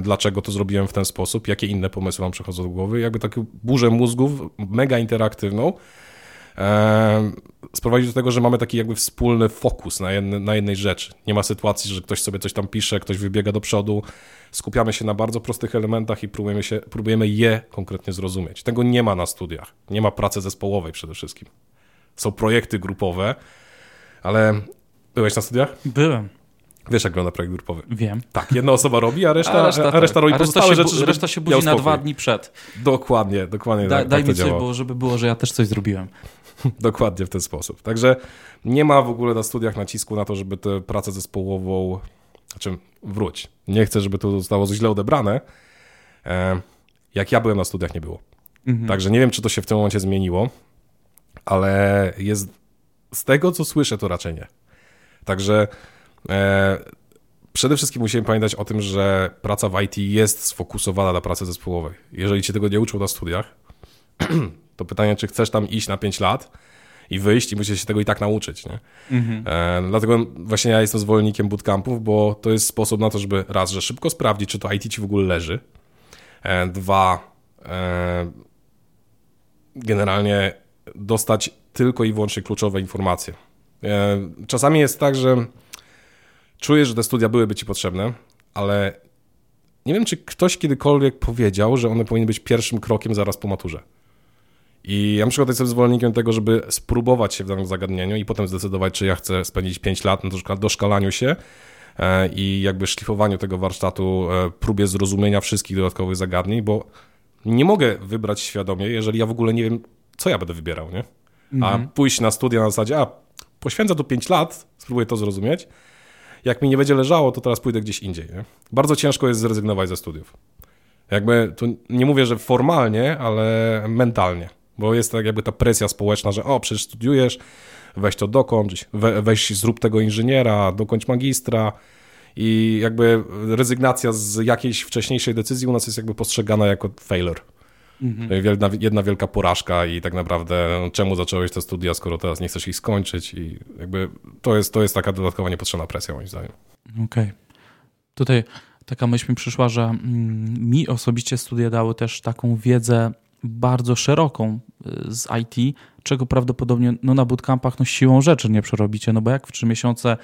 dlaczego to zrobiłem w ten sposób, jakie inne pomysły mam przychodzą do głowy, jakby taką burzę mózgów, mega interaktywną, sprowadzić do tego, że mamy taki jakby wspólny fokus na, jedne, na jednej rzeczy. Nie ma sytuacji, że ktoś sobie coś tam pisze, ktoś wybiega do przodu. Skupiamy się na bardzo prostych elementach i próbujemy, się, próbujemy je konkretnie zrozumieć. Tego nie ma na studiach. Nie ma pracy zespołowej przede wszystkim. Są projekty grupowe, ale byłeś na studiach? Byłem. Wiesz, jak wygląda projekt grupowy? Wiem. Tak, jedna osoba robi, a reszta, a reszta, a reszta tak. robi a reszta się, rzeczy, Reszta się budzi na dwa dni przed. Dokładnie, dokładnie da, tak, Daj tak mi coś, bo, żeby było, że ja też coś zrobiłem. Dokładnie w ten sposób. Także nie ma w ogóle na studiach nacisku na to, żeby tę pracę zespołową, znaczy wróć. Nie chcę, żeby to zostało źle odebrane. E, jak ja byłem na studiach, nie było. Mhm. Także nie wiem, czy to się w tym momencie zmieniło. ale jest z tego, co słyszę, to raczej nie. Także e, przede wszystkim musimy pamiętać o tym, że praca w IT jest sfokusowana na pracy zespołowej. Jeżeli cię tego nie uczą na studiach, to pytanie, czy chcesz tam iść na 5 lat i wyjść i musisz się tego i tak nauczyć. Nie? Mhm. E, dlatego właśnie ja jestem zwolennikiem bootcampów, bo to jest sposób na to, żeby raz, że szybko sprawdzić, czy to IT ci w ogóle leży. E, dwa, e, generalnie dostać tylko i wyłącznie kluczowe informacje. E, czasami jest tak, że czujesz, że te studia byłyby ci potrzebne, ale nie wiem, czy ktoś kiedykolwiek powiedział, że one powinny być pierwszym krokiem zaraz po maturze. I ja na przykład jestem zwolennikiem tego, żeby spróbować się w danym zagadnieniu i potem zdecydować, czy ja chcę spędzić 5 lat na doszkalaniu się e, i jakby szlifowaniu tego warsztatu, e, próbie zrozumienia wszystkich dodatkowych zagadnień, bo nie mogę wybrać świadomie, jeżeli ja w ogóle nie wiem, co ja będę wybierał, nie? A mhm. pójść na studia na zasadzie, a poświęcę tu 5 lat, spróbuję to zrozumieć, jak mi nie będzie leżało, to teraz pójdę gdzieś indziej. Nie? Bardzo ciężko jest zrezygnować ze studiów. Jakby, tu nie mówię, że formalnie, ale mentalnie, bo jest tak jakby ta presja społeczna, że o, przecież studiujesz, weź to dokończ, we, weź zrób tego inżyniera, dokończ magistra i jakby rezygnacja z jakiejś wcześniejszej decyzji u nas jest jakby postrzegana jako failure. Mhm. Jedna, jedna, wielka porażka i tak naprawdę no, czemu zacząłeś te studia, skoro teraz nie chcesz ich skończyć i jakby to jest, to jest taka dodatkowa niepotrzebna presja moim zdaniem. Okej. Okay. Tutaj taka myśl mi przyszła, że mm, mi osobiście studia dały też taką wiedzę bardzo szeroką y, z IT, czego prawdopodobnie no, na bootcampach no, siłą rzeczy nie przerobicie, no bo jak w trzy miesiące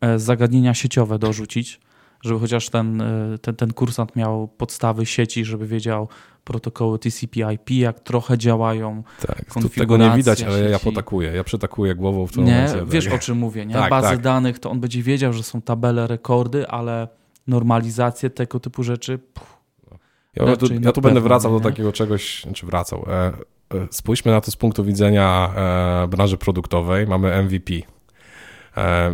e, zagadnienia sieciowe dorzucić, żeby chociaż ten, e, ten, ten kursant miał podstawy sieci, żeby wiedział protokoły TCP/IP, jak trochę działają. Tak, tego nie widać, ale sieci. ja potakuję, ja przetakuję głową w to Nie, wiesz o czym mówię, nie? Tak, Bazy tak. danych, to on będzie wiedział, że są tabele, rekordy, ale normalizację tego typu rzeczy. Pff, ja, tu, ja tu będę wracał nie? do takiego czegoś, czy wracał. E, e, spójrzmy na to z punktu widzenia e, branży produktowej. Mamy MVP,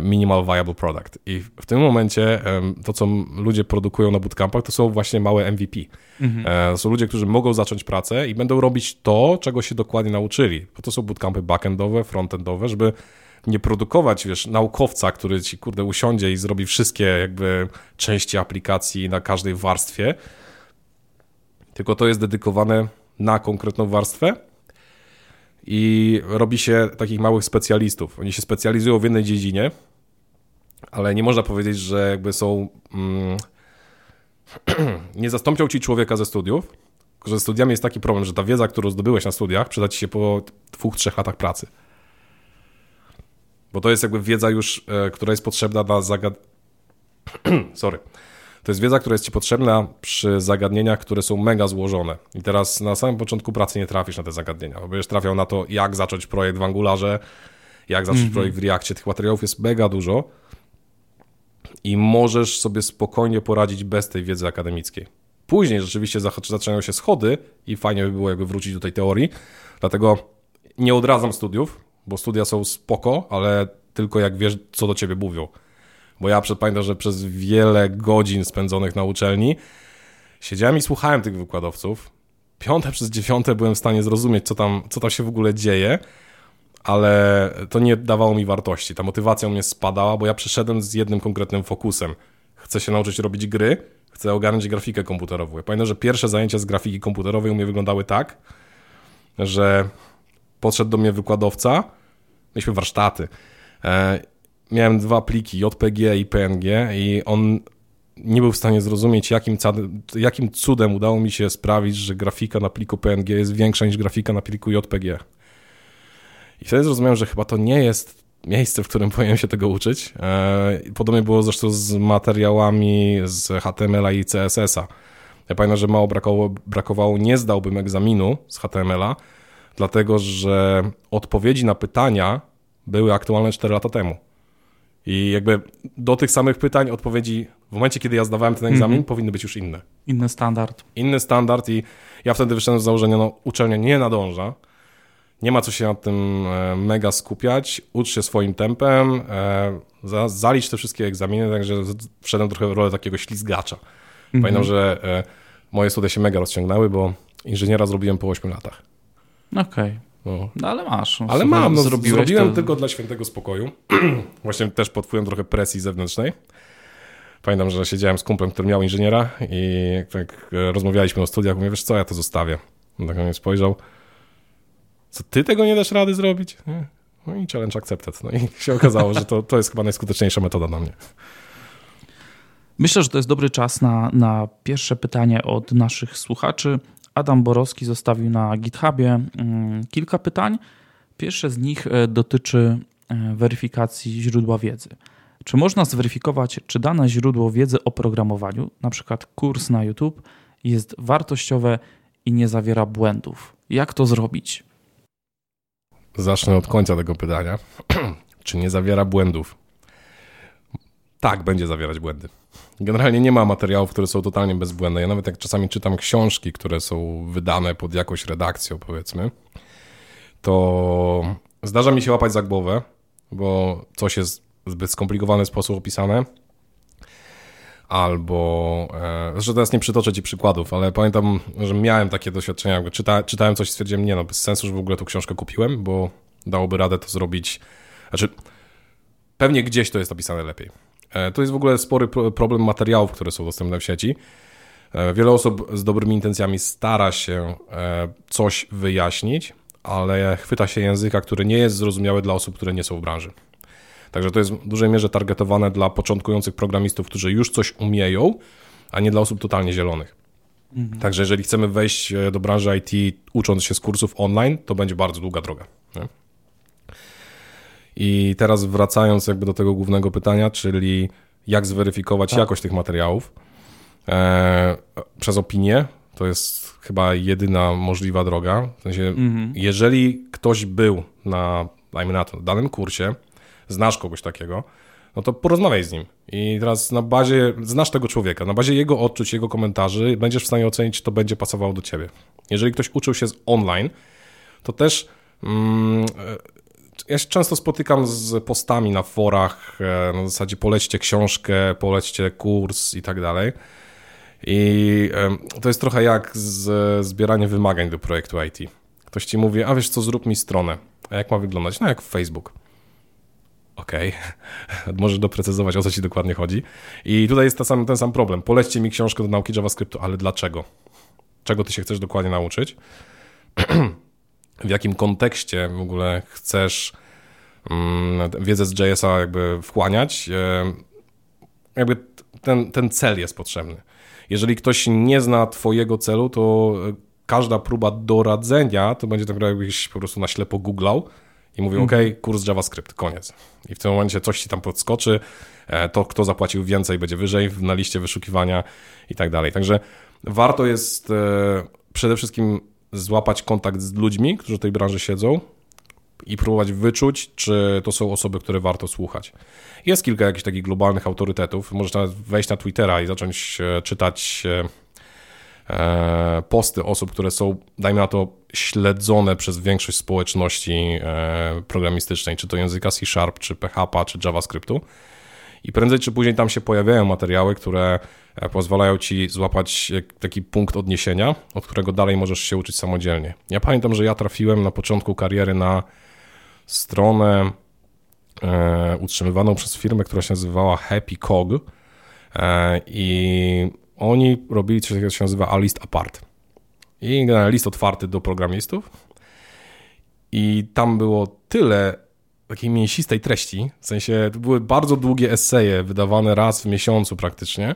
minimal Viable Product. I w tym momencie to, co ludzie produkują na bootcampach, to są właśnie małe MVP. Mhm. E, są ludzie, którzy mogą zacząć pracę i będą robić to, czego się dokładnie nauczyli. Bo to są bootcampy backendowe, frontendowe, żeby nie produkować, wiesz, naukowca, który ci, kurde, usiądzie i zrobi wszystkie jakby części aplikacji na każdej warstwie, tylko to jest dedykowane na konkretną warstwę i robi się takich małych specjalistów. Oni się specjalizują w jednej dziedzinie, ale nie można powiedzieć, że jakby są. Mm, nie zastąpią ci człowieka ze studiów, tylko że z studiami jest taki problem, że ta wiedza, którą zdobyłeś na studiach, przyda ci się po dwóch, trzech latach pracy. Bo to jest jakby wiedza już, e, która jest potrzebna na zagad... Sorry. To jest wiedza, która jest Ci potrzebna przy zagadnieniach, które są mega złożone. I teraz na samym początku pracy nie trafisz na te zagadnienia, bo będziesz trafiał na to, jak zacząć projekt w Angularze, jak zacząć mm -hmm. projekt w Reactie. Tych materiałów jest mega dużo i możesz sobie spokojnie poradzić bez tej wiedzy akademickiej. Później rzeczywiście zaczynają się schody i fajnie by było jakby wrócić do tej teorii, dlatego nie odradzam studiów, bo studia są spoko, ale tylko jak wiesz, co do ciebie mówią. Bo ja pamiętam, że przez wiele godzin spędzonych na uczelni siedziałem i słuchałem tych wykładowców. Piąte przez dziewiąte byłem w stanie zrozumieć, co tam, co tam się w ogóle dzieje, ale to nie dawało mi wartości. Ta motywacja u mnie spadała, bo ja przyszedłem z jednym konkretnym fokusem. Chcę się nauczyć robić gry, chcę ogarnąć grafikę komputerową. Ja pamiętam, że pierwsze zajęcia z grafiki komputerowej u mnie wyglądały tak, że podszedł do mnie wykładowca, mieliśmy warsztaty e, miałem dwa pliki JPG i PNG i on nie był w stanie zrozumieć, jakim, jakim cudem udało mi się sprawić, że grafika na pliku PNG jest większa niż grafika na pliku JPG. I wtedy zrozumiałem, że chyba to nie jest miejsce, w którym powinienem się tego uczyć. E, podobnie było zresztą z materiałami z HTML-a i CSS-a. Ja pamiętam, że mało brakowało, brakowało, nie zdałbym egzaminu z HTML-a, dlatego że odpowiedzi na pytania były aktualne 4 lata temu. I jakby do tych samych pytań odpowiedzi w momencie, kiedy ja zdawałem ten egzamin, mm -hmm. powinny być już inne. Inny standard. Inny standard i ja wtedy wyszedłem z założenia, no uczelnia nie nadąża, nie ma co się nad tym e, mega skupiać, ucz się swoim tempem, e, zalicz te wszystkie egzaminy, także wszedłem trochę w rolę takiego ślizgacza. Mm -hmm. Pamiętam, że e, moje studia się mega rozciągnęły, bo inżyniera zrobiłem po 8 latach. Okej. Okay. No. No ale masz. No, Ale mam, no, zrobiłem to... tylko dla świętego spokoju. Właśnie też pod wpływem trochę presji zewnętrznej. Pamiętam, że siedziałem z kumplem, który miał inżyniera i tak rozmawialiśmy o studiach. Mówię, wiesz co, ja to zostawię. On tak na mnie spojrzał. Co, ty tego nie dasz rady zrobić? Nie. No i challenge accepted. No i się okazało, że to, to jest chyba najskuteczniejsza metoda dla mnie. Myślę, że to jest dobry czas na, na pierwsze pytanie od naszych słuchaczy. Adam Borowski zostawił na GitHubie mm, kilka pytań. Pierwsze z nich e, dotyczy e, weryfikacji źródła wiedzy. Czy można zweryfikować, czy dane źródło wiedzy o programowaniu, przykład kurs na YouTube, jest wartościowe i nie zawiera błędów? Jak to zrobić? Zacznę od końca tego pytania. Czy nie zawiera błędów? Tak, będzie zawierać błędy. Generalnie nie ma materiałów, które są totalnie bezbłędne. Ja nawet jak czasami czytam książki, które są wydane pod jakąś redakcją, powiedzmy, to zdarza mi się łapać za głowę, bo coś jest w zbyt skomplikowany sposób opisane. Albo, e, zresztą teraz nie przytoczę ci przykładów, ale pamiętam, że miałem takie doświadczenia, czyta, czytałem coś i stwierdziłem, nie no, bez sensu, że w ogóle tą książkę kupiłem, bo dałoby radę to zrobić, znaczy pewnie gdzieś to jest napisane lepiej. E, to jest w ogóle spory pro- problem materiałów, które są dostępne w sieci. E, Wiele osób z dobrymi intencjami stara się e, coś wyjaśnić, ale chwyta się języka, który nie jest zrozumiały dla osób, które nie są w branży. Także to jest w dużej mierze targetowane dla początkujących programistów, którzy już coś umieją, a nie dla osób totalnie zielonych. Także jeżeli chcemy wejść do branży IT ucząc się z kursów online, to będzie bardzo długa droga. Nie? I teraz wracając jakby do tego głównego pytania, czyli jak zweryfikować jakość tych materiałów e, przez opinię, to jest chyba jedyna możliwa droga. W sensie, jeżeli ktoś był na, dajmy na to, danym kursie, znasz kogoś takiego, no to porozmawiaj z nim. I teraz na bazie, znasz tego człowieka, na bazie jego odczuć, jego komentarzy, będziesz w stanie ocenić, czy to będzie pasowało do ciebie. Jeżeli ktoś uczył się z online, to też mm, ja się często spotykam z postami na forach, e, na zasadzie polećcie książkę, polećcie kurs i tak dalej. I to jest trochę jak zbieranie wymagań do projektu IT. Ktoś ci mówi, a wiesz co, zrób mi stronę. A jak ma wyglądać? No jak w Facebook. Okej, możesz doprecyzować, o co ci dokładnie chodzi. I tutaj jest sam, ten sam problem. Polećcie mi książkę do nauki JavaScriptu, ale dlaczego? Czego ty się chcesz dokładnie nauczyć? w jakim kontekście w ogóle chcesz mm, wiedzę z JS-a jakby wchłaniać, e, jakby ten, ten cel jest potrzebny. Jeżeli ktoś nie zna twojego celu, to e, każda próba doradzenia to będzie tak jakbyś po prostu na ślepo googlał i mówił, ok, kurs JavaScript, koniec. I w tym momencie coś ci tam podskoczy, e, to kto zapłacił więcej będzie wyżej na liście wyszukiwania i tak dalej. Także warto jest przede wszystkim złapać kontakt z ludźmi, którzy w tej branży siedzą i próbować wyczuć, czy to są osoby, które warto słuchać. Jest kilka jakichś takich globalnych autorytetów. Możesz nawet wejść na Twittera i zacząć e, czytać e, e, posty osób, które są, dajmy na to, śledzone przez większość społeczności programistycznej, czy to języka C Sharp, czy PHP, czy JavaScriptu. I prędzej czy później tam się pojawiają materiały, które pozwalają ci złapać e, taki punkt odniesienia, od którego dalej możesz się uczyć samodzielnie. Ja pamiętam, że ja trafiłem na początku kariery na stronę e, utrzymywaną przez firmę, która się nazywała Happy Cog e, i oni robili coś takiego, co się nazywa A List Apart. I list otwarty do programistów. I tam było tyle takiej mięsistej treści, w sensie to były bardzo długie eseje, wydawane raz w miesiącu praktycznie.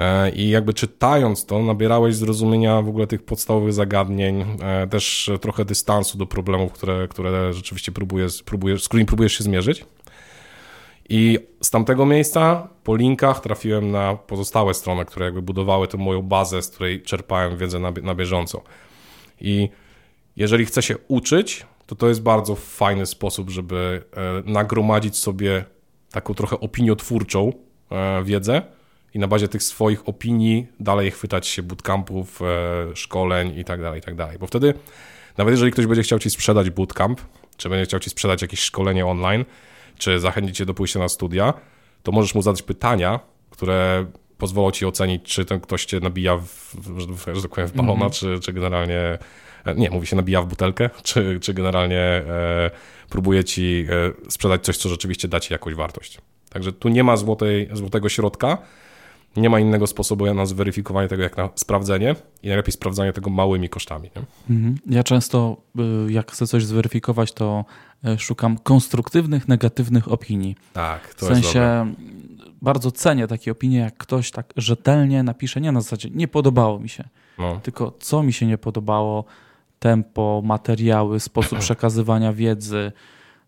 E, I jakby czytając to, nabierałeś zrozumienia w ogóle tych podstawowych zagadnień, e, też trochę dystansu do problemów, które, które rzeczywiście próbujesz, próbujesz, z którymi próbujesz się zmierzyć. I z tamtego miejsca po linkach trafiłem na pozostałe strony, które jakby budowały tę moją bazę, z której czerpałem wiedzę na, na bieżąco. I jeżeli chce się uczyć, to to jest bardzo fajny sposób, żeby e, nagromadzić sobie taką trochę opiniotwórczą wiedzę i na bazie tych swoich opinii dalej chwytać się bootcampów, e, szkoleń i tak dalej, i tak dalej. Bo wtedy, nawet jeżeli ktoś będzie chciał ci sprzedać bootcamp, czy będzie chciał ci sprzedać jakieś szkolenie online, czy zachęcić cię do pójścia na studia, to możesz mu zadać pytania, które pozwolą ci ocenić, czy ten ktoś cię nabija w, że tak powiem, w balona, czy, czy generalnie e, nie, mówi się nabija w butelkę, czy, czy generalnie e, próbuje ci e, sprzedać coś, co rzeczywiście da ci jakąś wartość. Także tu nie ma złotej, złotego środka, nie ma innego sposobu na zweryfikowanie tego jak na sprawdzenie i najlepiej sprawdzanie tego małymi kosztami. Mhm. Ja często, y, jak chcę coś zweryfikować, to y, szukam konstruktywnych, negatywnych opinii. Tak, to w sensie jest dobre. bardzo cenię takie opinie, jak ktoś tak rzetelnie napisze, nie na zasadzie nie podobało mi się, No. tylko co mi się nie podobało, tempo, materiały, sposób przekazywania wiedzy,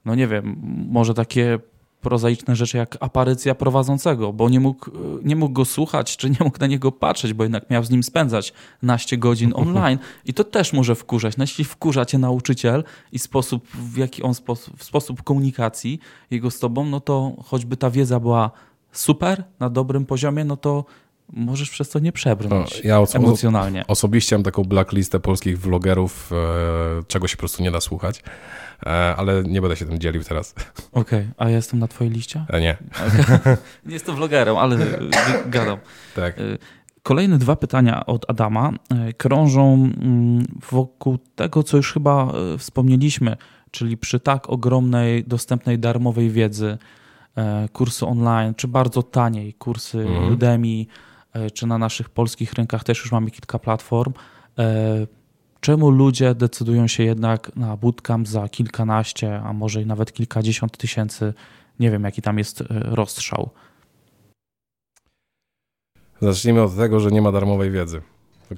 no nie wiem, może takie prozaiczne rzeczy jak aparycja prowadzącego, bo nie mógł, nie mógł go słuchać, czy nie mógł na niego patrzeć, bo jednak miał z nim spędzać naście godzin online i to też może wkurzać. No, jeśli wkurza cię nauczyciel i sposób, w jaki on sposób, sposób komunikacji jego z tobą, no to choćby ta wiedza była super, na dobrym poziomie, no to możesz przez to nie przebrnąć No, ja oso- emocjonalnie. Osobiście mam taką blacklistę polskich vlogerów, e, czego się po prostu nie da słuchać, e, ale nie będę się tym dzielił teraz. Okej, a ja jestem na twojej liście? E, nie, Nie jestem vlogerem, ale y, gadam. tak. Y, Kolejne dwa pytania od Adama y, krążą mm, wokół tego, co już chyba wspomnieliśmy, czyli przy tak ogromnej, dostępnej darmowej wiedzy, e, kursy online, czy bardzo taniej kursy Mhm. Udemy, e, czy na naszych polskich rynkach też już mamy kilka platform. e, Czemu ludzie decydują się jednak na bootcamp za kilkanaście, a może nawet kilkadziesiąt tysięcy? Nie wiem, jaki tam jest e, rozstrzał. Zacznijmy od tego, że nie ma darmowej wiedzy.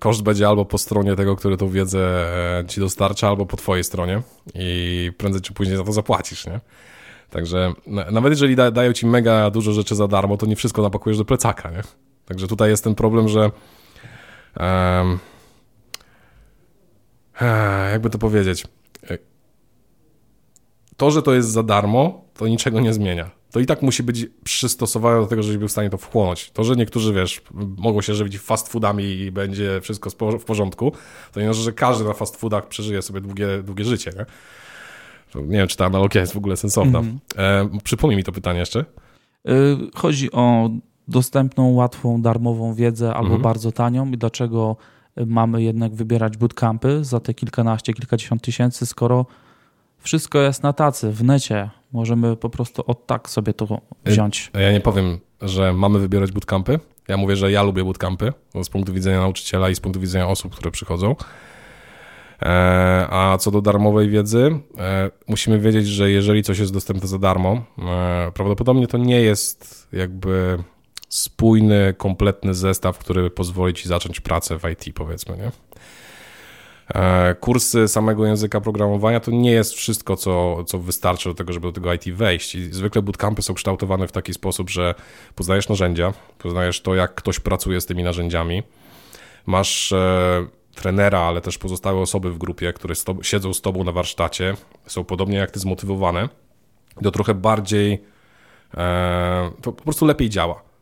Koszt będzie albo po stronie tego, który tą wiedzę e, ci dostarcza, albo po twojej stronie i prędzej czy później za to zapłacisz, nie? Także na- nawet jeżeli da, dają ci mega dużo rzeczy za darmo, to nie wszystko napakujesz do plecaka, nie? Także tutaj jest ten problem, że e, jakby to powiedzieć e, to, że to jest za darmo, to niczego nie zmienia. To i tak musi być przystosowane do tego, żebyś był w stanie to wchłonąć. To, że niektórzy, wiesz, mogą się żywić fast foodami i będzie wszystko w porządku, to nie znaczy, że każdy na fast foodach przeżyje sobie długie, długie życie, nie? Nie wiem, czy ta analogia jest w ogóle sensowna. Mhm. E, przypomnij mi to pytanie jeszcze. Y, Chodzi o dostępną, łatwą, darmową wiedzę albo Mhm. bardzo tanią i dlaczego y, mamy jednak wybierać bootcampy za te kilkanaście, kilkadziesiąt tysięcy, skoro wszystko jest na tacy, w necie. Możemy po prostu od tak sobie to wziąć. Ja nie powiem, że mamy wybierać bootcampy. Ja mówię, że ja lubię bootcampy, bo z punktu widzenia nauczyciela i z punktu widzenia osób, które przychodzą. E, A co do darmowej wiedzy, e, musimy wiedzieć, że jeżeli coś jest dostępne za darmo, e, prawdopodobnie to nie jest jakby spójny, kompletny zestaw, który pozwoli ci zacząć pracę w IT, powiedzmy, nie? E, Kursy samego języka programowania to nie jest wszystko, co, co wystarczy do tego, żeby do tego IT wejść. I zwykle bootcampy są kształtowane w taki sposób, że poznajesz narzędzia, poznajesz to, jak ktoś pracuje z tymi narzędziami, masz e, trenera, ale też pozostałe osoby w grupie, które siedzą z tobą na warsztacie, są podobnie jak ty zmotywowane, to trochę bardziej, e, to po prostu lepiej działa.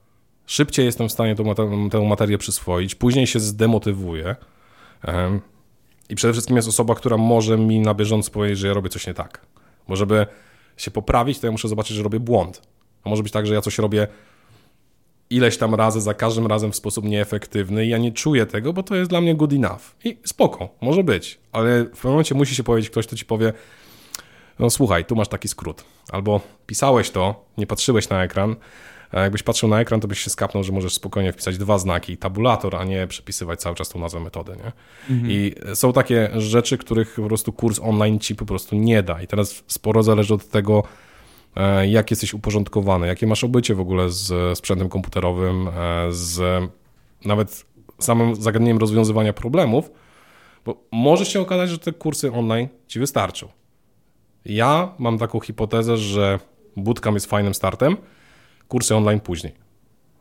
Szybciej jestem w stanie tą, tę materię przyswoić, później się zdemotywuję. em, I przede wszystkim jest osoba, która może mi na bieżąco powiedzieć, że ja robię coś nie tak. Bo żeby się poprawić, to ja muszę zobaczyć, że robię błąd. A może być tak, że ja coś robię ileś tam razy, za każdym razem w sposób nieefektywny i ja nie czuję tego, bo to jest dla mnie good enough. I spoko, może być, ale w pewnym momencie musi się powiedzieć ktoś, kto ci powie no słuchaj, tu masz taki skrót. Albo pisałeś to, nie patrzyłeś na ekran, jakbyś patrzył na ekran, to byś się skapnął, że możesz spokojnie wpisać dwa znaki, tabulator, a nie przepisywać cały czas tą nazwę metody, nie? I są takie rzeczy, których po prostu kurs online ci po prostu nie da. I teraz sporo zależy od tego, e, jak jesteś uporządkowany, jakie masz obycie w ogóle z sprzętem komputerowym, e, z nawet samym zagadnieniem rozwiązywania problemów, bo może się okazać, że te kursy online ci wystarczą. Ja mam taką hipotezę, że bootcamp jest fajnym startem, kursy online później.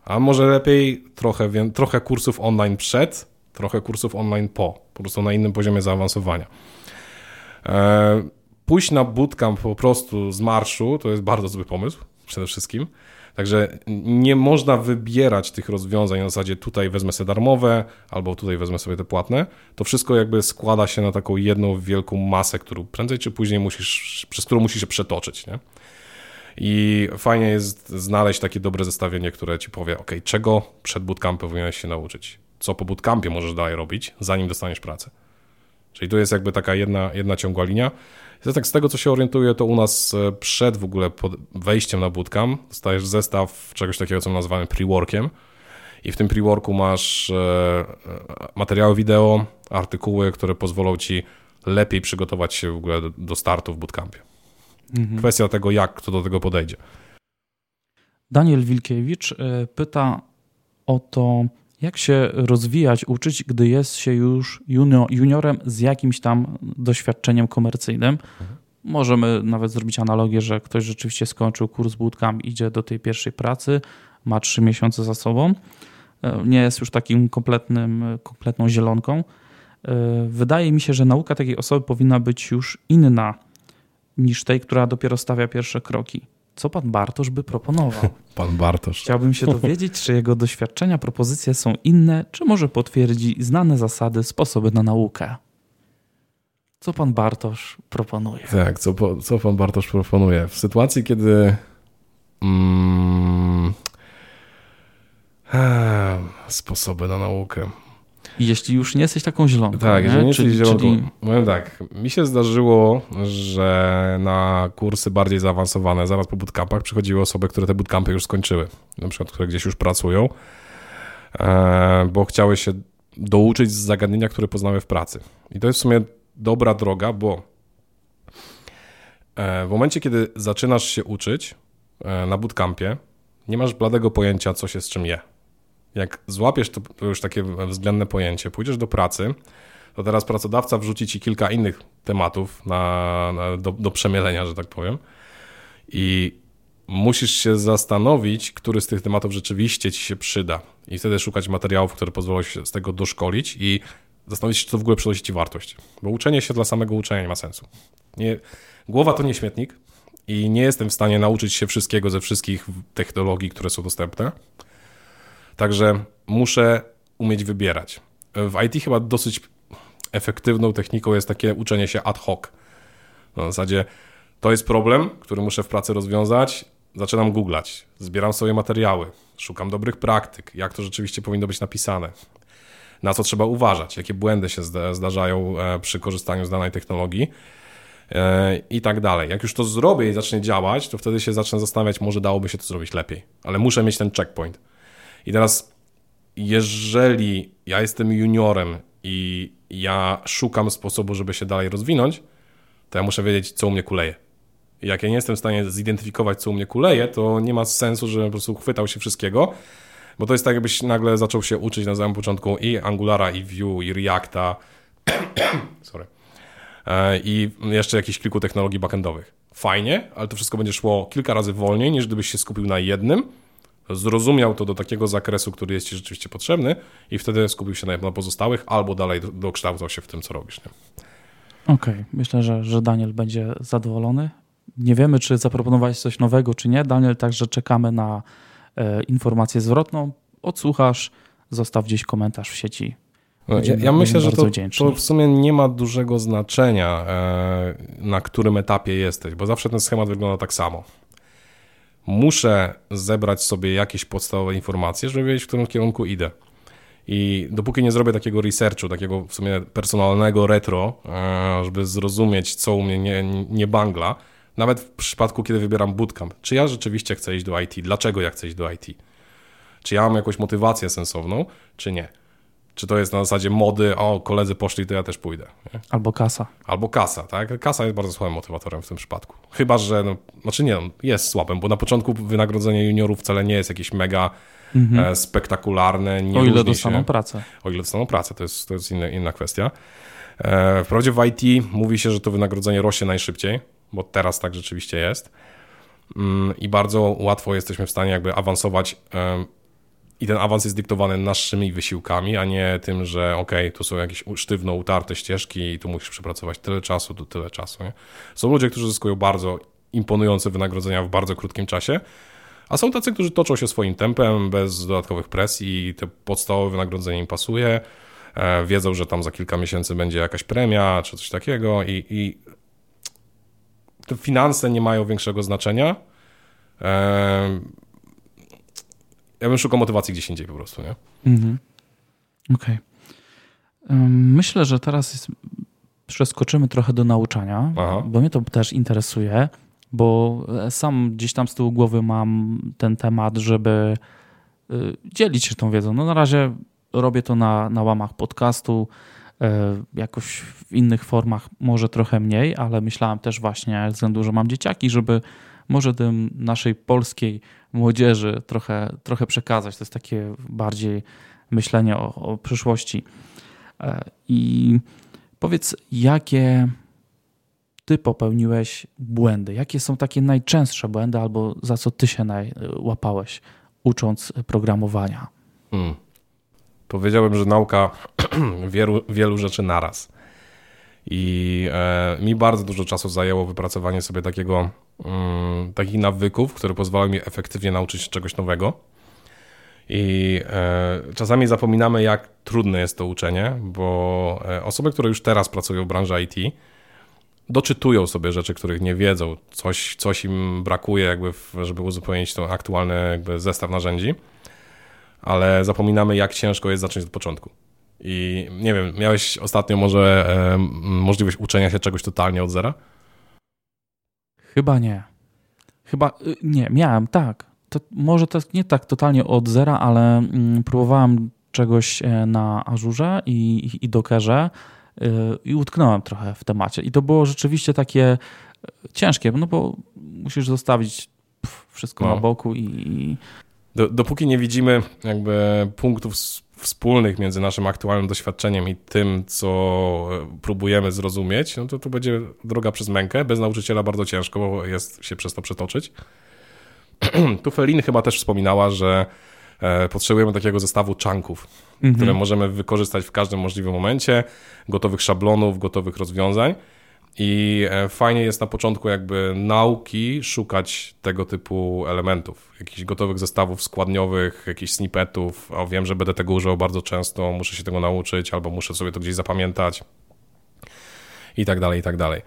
A może lepiej trochę, trochę kursów online przed, trochę kursów online po, po prostu na innym poziomie zaawansowania. E, pójść na bootcamp po prostu z marszu to jest bardzo zły pomysł, przede wszystkim. Także nie można wybierać tych rozwiązań na zasadzie tutaj wezmę sobie darmowe, albo tutaj wezmę sobie te płatne. To wszystko jakby składa się na taką jedną wielką masę, którą prędzej czy później musisz, przez którą musisz się przetoczyć, nie? I fajnie jest znaleźć takie dobre zestawienie, które ci powie, ok, czego przed bootcampem powinieneś się nauczyć, co po bootcampie możesz dalej robić, zanim dostaniesz pracę. Czyli tu jest jakby taka jedna, jedna ciągła linia. Tak z tego, co się orientuję, to u nas e, przed w ogóle wejściem na bootcamp dostajesz zestaw czegoś takiego, co nazywamy pre-workiem. I w tym pre-worku masz e, e, materiały wideo, artykuły, które pozwolą ci lepiej przygotować się w ogóle do startu w bootcampie. Mhm. Kwestia tego, jak kto do tego podejdzie. Daniel Wilkiewicz pyta o to, jak się rozwijać, uczyć, gdy jest się już junior, juniorem z jakimś tam doświadczeniem komercyjnym. Mhm. Możemy nawet zrobić analogię, że ktoś rzeczywiście skończył kurs bootcamp, idzie do tej pierwszej pracy, ma trzy miesiące za sobą, e, nie jest już takim kompletnym, kompletną zielonką. E, wydaje mi się, że nauka takiej osoby powinna być już inna niż tej, która dopiero stawia pierwsze kroki. Co pan Bartosz by proponował? Pan Bartosz. Chciałbym się dowiedzieć, czy jego doświadczenia, propozycje są inne, czy może potwierdzi znane zasady, sposoby na naukę. Co pan Bartosz proponuje? Tak, co, co pan Bartosz proponuje? W sytuacji, kiedy. Mm, sposoby na naukę. Jeśli już nie jesteś taką zielonką. Tak, jeżeli nie jesteś zieloną. Czyli... Powiem tak, mi się zdarzyło, że na kursy bardziej zaawansowane, zaraz po bootcampach przychodziły osoby, które te bootcampy już skończyły. Na przykład, które gdzieś już pracują, e, bo chciały się douczyć z zagadnienia, które poznały w pracy. I to jest w sumie dobra droga, bo e, w momencie, kiedy zaczynasz się uczyć e, na bootcampie, nie masz bladego pojęcia, co się z czym je jak złapiesz to, już takie względne pojęcie, pójdziesz do pracy, to teraz pracodawca wrzuci ci kilka innych tematów na, na do, do przemielenia, że tak powiem. I musisz się zastanowić, który z tych tematów rzeczywiście ci się przyda. I wtedy szukać materiałów, które pozwolą się z tego doszkolić i zastanowić się, czy to w ogóle przynosi ci wartość. Bo uczenie się dla samego uczenia nie ma sensu. Nie, głowa to nie śmietnik i nie jestem w stanie nauczyć się wszystkiego ze wszystkich technologii, które są dostępne. Także muszę umieć wybierać. W IT chyba dosyć efektywną techniką jest takie uczenie się ad hoc. No, w zasadzie to jest problem, który muszę w pracy rozwiązać. Zaczynam googlać, zbieram sobie materiały, szukam dobrych praktyk, jak to rzeczywiście powinno być napisane, na co trzeba uważać, jakie błędy się zdarzają e, przy korzystaniu z danej technologii e, i tak dalej. Jak już to zrobię i zacznie działać, to wtedy się zacznę zastanawiać, może dałoby się to zrobić lepiej, ale muszę mieć ten checkpoint. I teraz, jeżeli ja jestem juniorem i ja szukam sposobu, żeby się dalej rozwinąć, to ja muszę wiedzieć, co u mnie kuleje. I jak ja nie jestem w stanie zidentyfikować, co u mnie kuleje, to nie ma sensu, żebym po prostu chwytał się wszystkiego, bo to jest tak, jakbyś nagle zaczął się uczyć na samym początku i Angulara, i Vue, i Reacta, sorry, e, i jeszcze jakichś kilku technologii backendowych. Fajnie, ale to wszystko będzie szło kilka razy wolniej, niż gdybyś się skupił na jednym, zrozumiał to do takiego zakresu, który jest ci rzeczywiście potrzebny i wtedy skupił się na pozostałych albo dalej dokształcał się w tym, co robisz. Okej, okay. myślę, że, że Daniel będzie zadowolony. Nie wiemy, czy zaproponowałeś coś nowego, czy nie. Daniel, także czekamy na e, informację zwrotną. Odsłuchasz, zostaw gdzieś komentarz w sieci. No, ja, ja myślę, że to, to, w sumie nie ma dużego znaczenia, e, na którym etapie jesteś, bo zawsze ten schemat wygląda tak samo muszę zebrać sobie jakieś podstawowe informacje, żeby wiedzieć, w którym kierunku idę. I dopóki nie zrobię takiego researchu, takiego w sumie personalnego retro, e, żeby zrozumieć, co u mnie nie, nie bangla, nawet w przypadku, kiedy wybieram bootcamp, czy ja rzeczywiście chcę iść do IT, dlaczego ja chcę iść do IT, czy ja mam jakąś motywację sensowną, czy nie. Czy to jest na zasadzie mody, o koledzy poszli, to ja też pójdę. Nie? Albo kasa. Albo kasa, tak? Kasa jest bardzo słabym motywatorem w tym przypadku. Chyba, że, no, znaczy nie, no, jest słabym, bo na początku wynagrodzenie juniorów wcale nie jest jakieś mega mhm. e, spektakularne. Nie o ile dostaną się, pracę. O ile dostaną pracę, to jest, to jest inna, inna kwestia. E, wprawdzie w IT mówi się, że to wynagrodzenie rośnie najszybciej, bo teraz tak rzeczywiście jest. Mm, I bardzo łatwo jesteśmy w stanie jakby awansować i ten awans jest dyktowany naszymi wysiłkami, a nie tym, że ok, tu są jakieś sztywno utarte ścieżki i tu musisz przepracować tyle czasu, tu tyle czasu. Nie? Są ludzie, którzy zyskują bardzo imponujące wynagrodzenia w bardzo krótkim czasie, a są tacy, którzy toczą się swoim tempem, bez dodatkowych presji i te podstawowe wynagrodzenie im pasuje, e, wiedzą, że tam za kilka miesięcy będzie jakaś premia czy coś takiego i, i te finanse nie mają większego znaczenia. E, ja bym szukał motywacji gdzieś indziej po prostu, nie? Mhm. Okej. Okay. Myślę, że teraz jest przeskoczymy trochę do nauczania, Aha. bo mnie to też interesuje, bo sam gdzieś tam z tyłu głowy mam ten temat, żeby y, dzielić się tą wiedzą. No na razie robię to na, na łamach podcastu, y, jakoś w innych formach może trochę mniej, ale myślałem też właśnie ze względu, że mam dzieciaki, żeby może tym naszej polskiej młodzieży trochę, trochę przekazać. To jest takie bardziej myślenie o, o przyszłości. E, I powiedz, jakie ty popełniłeś błędy? Jakie są takie najczęstsze błędy, albo za co ty się łapałeś, ucząc programowania? Hmm. Powiedziałbym, że nauka wielu, wielu rzeczy naraz. I e, mi bardzo dużo czasu zajęło wypracowanie sobie takiego, mm, takich nawyków, które pozwalają mi efektywnie nauczyć się czegoś nowego. I e, czasami zapominamy, jak trudne jest to uczenie, bo e, osoby, które już teraz pracują w branży IT, doczytują sobie rzeczy, których nie wiedzą, coś, coś im brakuje, jakby, w, żeby uzupełnić ten aktualny jakby zestaw narzędzi, ale zapominamy, jak ciężko jest zacząć od początku. I nie wiem, miałeś ostatnio może e, możliwość uczenia się czegoś totalnie od zera? Chyba nie. Chyba y, nie, miałem, tak. To może to nie tak totalnie od zera, ale mm, próbowałem czegoś e, na Ażurze i, i, i Dockerze y, i utknąłem trochę w temacie. I to było rzeczywiście takie e, ciężkie, no bo musisz zostawić wszystko no. na boku i... dopóki nie widzimy jakby punktów wspólnych między naszym aktualnym doświadczeniem i tym, co e, próbujemy zrozumieć, no to to będzie droga przez mękę. Bez nauczyciela bardzo ciężko, bo jest się przez to przetoczyć. tu Felin chyba też wspominała, że e, potrzebujemy takiego zestawu czanków, mhm. które możemy wykorzystać w każdym możliwym momencie, gotowych szablonów, gotowych rozwiązań. I e, fajnie jest na początku jakby nauki szukać tego typu elementów, jakichś gotowych zestawów składniowych, jakichś snippetów. O, wiem, że będę tego używał bardzo często, muszę się tego nauczyć, albo muszę sobie to gdzieś zapamiętać i tak dalej, i tak dalej.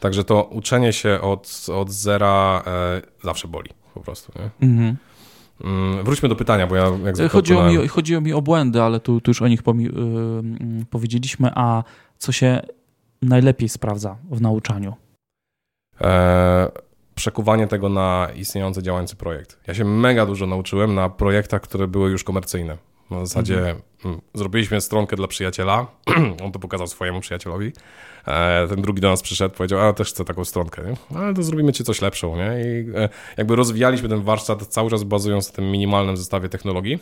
Także to uczenie się od, od zera e, zawsze boli po prostu. Nie? Mhm. Mm, wróćmy do pytania, bo ja jak chodziło mi, chodziło mi o błędy, ale tu, tu już o nich pomi- yy, powiedzieliśmy, a co się najlepiej sprawdza w nauczaniu? E, przekuwanie tego na istniejący, działający projekt. Ja się mega dużo nauczyłem na projektach, które były już komercyjne. Na zasadzie mhm. Mm, zrobiliśmy stronkę dla przyjaciela, on to pokazał swojemu przyjacielowi, e, ten drugi do nas przyszedł, powiedział, a też chcę taką stronkę, nie? ale to zrobimy ci coś lepszą, nie? I e, jakby rozwijaliśmy ten warsztat cały czas bazując na tym minimalnym zestawie technologii.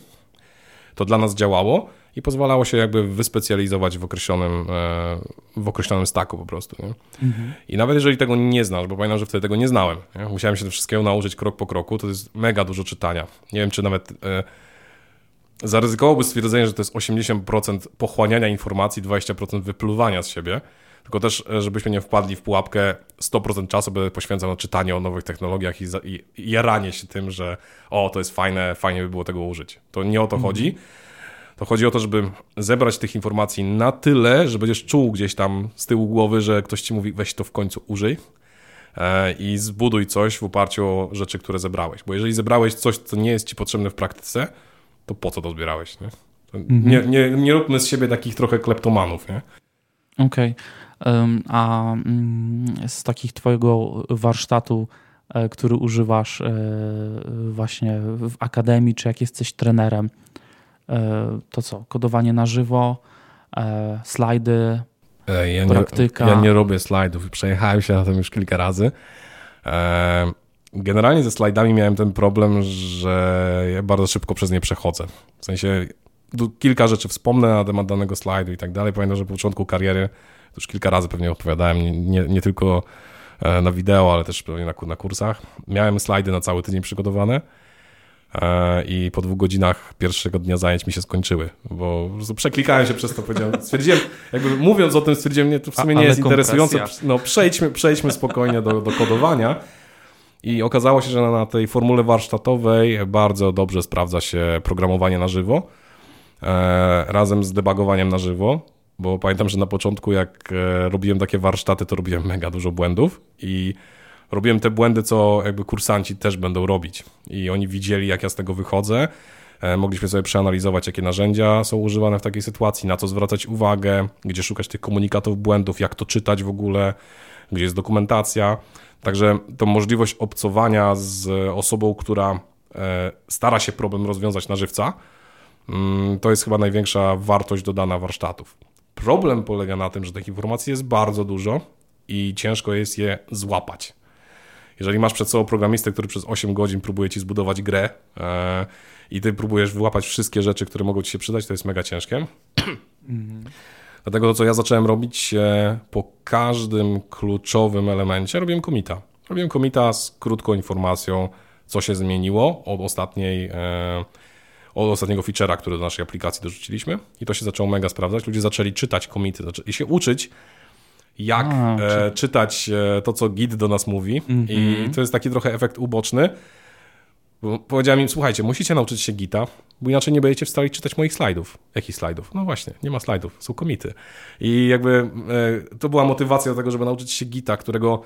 To dla nas działało i pozwalało się jakby wyspecjalizować w określonym, e, w określonym staku po prostu. Nie? Mhm. I nawet jeżeli tego nie znasz, bo pamiętam, że wtedy tego nie znałem, nie? musiałem się wszystkiego nauczyć krok po kroku, to jest mega dużo czytania. Nie wiem, czy nawet e, zaryzykowałby stwierdzenie, że to jest 80% pochłaniania informacji, 20% wypluwania z siebie, tylko też, e, żebyśmy nie wpadli w pułapkę 100% czasu będę poświęcał na czytanie o nowych technologiach i, za, i, i jaranie się tym, że o, to jest fajne, fajnie by było tego użyć. To nie o to mhm. chodzi, to chodzi o to, żeby zebrać tych informacji na tyle, że będziesz czuł gdzieś tam z tyłu głowy, że ktoś ci mówi, weź to w końcu użyj e, i zbuduj coś w oparciu o rzeczy, które zebrałeś. Bo jeżeli zebrałeś coś, co nie jest ci potrzebne w praktyce, to po co to zbierałeś? Nie, mhm. nie, nie, nie róbmy z siebie takich trochę kleptomanów. Nie? Okej. Okay. A mm, z takich twojego warsztatu, e, który używasz e, właśnie w akademii, czy jak jesteś trenerem, E, to co? Kodowanie na żywo, slajdy, ja praktyka. Nie, ja nie robię slajdów i przejechałem się na tym już kilka razy. Generalnie ze slajdami miałem ten problem, że ja bardzo szybko przez nie przechodzę. W sensie kilka rzeczy wspomnę na temat danego slajdu i tak dalej. Pamiętam, że po początku kariery już kilka razy pewnie opowiadałem, nie, nie, nie tylko na wideo, ale też pewnie na, na kursach. Miałem slajdy na cały tydzień przygotowane E, i po dwóch godzinach pierwszego dnia zajęć mi się skończyły, bo przeklikałem się przez to, powiedziałem, stwierdziłem, jakby mówiąc o tym stwierdziłem, nie, to w sumie nie jest interesujące, no przejdźmy, przejdźmy spokojnie do, do kodowania. I okazało się, że na tej formule warsztatowej bardzo dobrze sprawdza się programowanie na żywo, e, razem z debugowaniem na żywo, bo pamiętam, że na początku jak e, robiłem takie warsztaty, to robiłem mega dużo błędów i robiłem te błędy, co jakby kursanci też będą robić. I oni widzieli, jak ja z tego wychodzę. E, mogliśmy sobie przeanalizować, jakie narzędzia są używane w takiej sytuacji, na co zwracać uwagę, gdzie szukać tych komunikatów błędów, jak to czytać w ogóle, gdzie jest dokumentacja. Także to możliwość obcowania z osobą, która e, stara się problem rozwiązać na żywca, mm, to jest chyba największa wartość dodana warsztatów. Problem polega na tym, że tych informacji jest bardzo dużo i ciężko jest je złapać. Jeżeli masz przed sobą programistę, który przez 8 godzin próbuje ci zbudować grę e, i ty próbujesz wyłapać wszystkie rzeczy, które mogą ci się przydać, to jest mega ciężkie. Dlatego to, co ja zacząłem robić e, po każdym kluczowym elemencie, robiłem komita. Robiłem komita z krótką informacją, co się zmieniło od ostatniej e, od ostatniego feature'a, który do naszej aplikacji dorzuciliśmy i to się zaczęło mega sprawdzać. Ludzie zaczęli czytać komity, zaczęli się uczyć, jak A, e, czy... czytać e, to, co Git do nas mówi mm -hmm. i mhm. to jest taki trochę efekt uboczny. Bo powiedziałem im, słuchajcie, musicie nauczyć się Gita, bo inaczej nie będziecie w stanie czytać moich slajdów. Jakich slajdów? No właśnie, nie ma slajdów, są komity. I jakby e, to była motywacja do tego, żeby nauczyć się Gita, którego,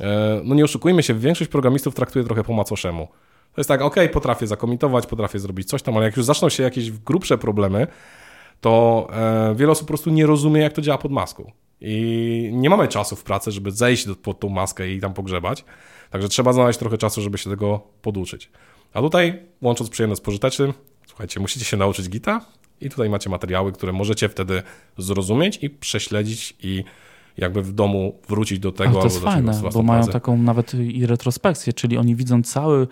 e, no nie oszukujmy się, większość programistów traktuje trochę po macoszemu. To jest tak, ok, potrafię zakomitować, potrafię zrobić coś tam, ale jak już zaczną się jakieś grubsze problemy, to e, wiele osób po prostu nie rozumie, jak to działa pod maską. I nie mamy czasu w pracy, żeby zejść pod tą maskę i tam pogrzebać. Także trzeba znaleźć trochę czasu, żeby się tego poduczyć. A tutaj, łącząc przyjemne z pożytecznym, słuchajcie, musicie się nauczyć Gita i tutaj macie materiały, które możecie wtedy zrozumieć i prześledzić i jakby w domu wrócić do tego. Ale to jest fajne, bo mają taką nawet i retrospekcję, czyli oni widzą cały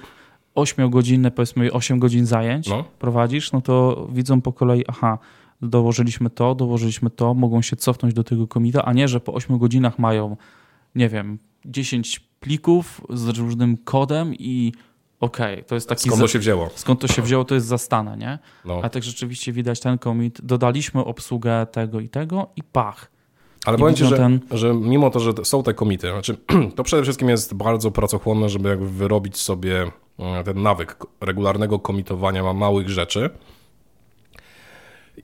8-godzinne, powiedzmy 8 godzin zajęć no. prowadzisz, no to widzą po kolei, aha, dołożyliśmy to, dołożyliśmy to, mogą się cofnąć do tego komita, a nie, że po 8 godzinach mają, nie wiem, 10 plików z różnym kodem i okej, okay, to jest taki... Skąd to się wzięło? Skąd to się wzięło, to jest zastane, nie? No. A tak rzeczywiście widać ten komit, dodaliśmy obsługę tego i tego i pach. Ale powiem Ci, że, ten... że mimo to, że są te komity, znaczy, to przede wszystkim jest bardzo pracochłonne, żeby jakby wyrobić sobie ten nawyk regularnego komitowania małych rzeczy,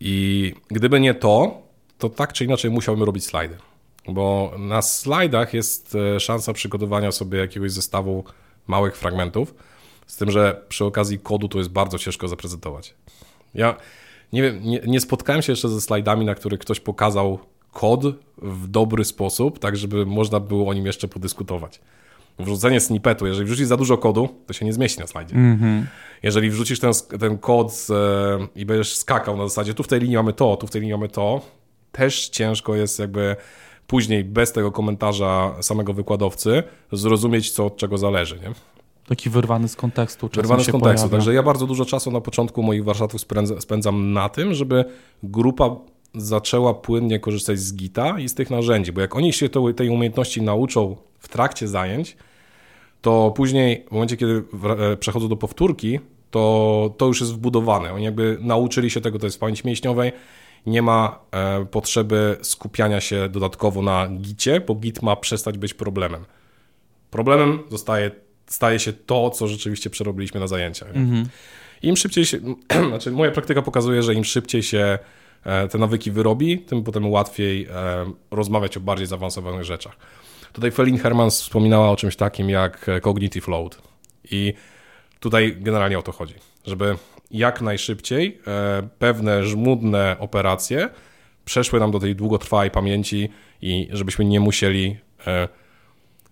i gdyby nie to, to tak czy inaczej musiałbym robić slajdy. Bo na slajdach jest e, szansa przygotowania sobie jakiegoś zestawu małych fragmentów, z tym, że przy okazji kodu to jest bardzo ciężko zaprezentować. Ja nie wiem, nie, nie spotkałem się jeszcze ze slajdami, na których ktoś pokazał kod w dobry sposób, tak żeby można było o nim jeszcze podyskutować wrzucenie snippetu, jeżeli wrzucisz za dużo kodu, to się nie zmieści na slajdzie. Mm -hmm. Jeżeli wrzucisz ten, ten kod e, i będziesz skakał na zasadzie, tu w tej linii mamy to, tu w tej linii mamy to, też ciężko jest jakby później bez tego komentarza samego wykładowcy zrozumieć, co od czego zależy. Nie? Taki wyrwany z kontekstu. Wyrwany z kontekstu. Pojawia. Także ja bardzo dużo czasu na początku moich warsztatów spędzam na tym, żeby grupa zaczęła płynnie korzystać z Gita i z tych narzędzi, bo jak oni się tej umiejętności nauczą w trakcie zajęć, to później w momencie, kiedy e, przechodzą do powtórki, to, to już jest wbudowane. Oni jakby nauczyli się tego, to jest w pamięci mięśniowej, nie ma e, potrzeby skupiania się dodatkowo na gicie, bo git ma przestać być problemem. Problemem zostaje, staje się to, co rzeczywiście przerobiliśmy na zajęciach. Mhm. Im szybciej się, znaczy moja praktyka pokazuje, że im szybciej się e, te nawyki wyrobi, tym potem łatwiej e, rozmawiać o bardziej zaawansowanych rzeczach. Tutaj Felin Hermans wspominała o czymś takim jak e, cognitive load. I tutaj generalnie o to chodzi, żeby jak najszybciej e, pewne żmudne operacje przeszły nam do tej długotrwałej pamięci i żebyśmy nie musieli e,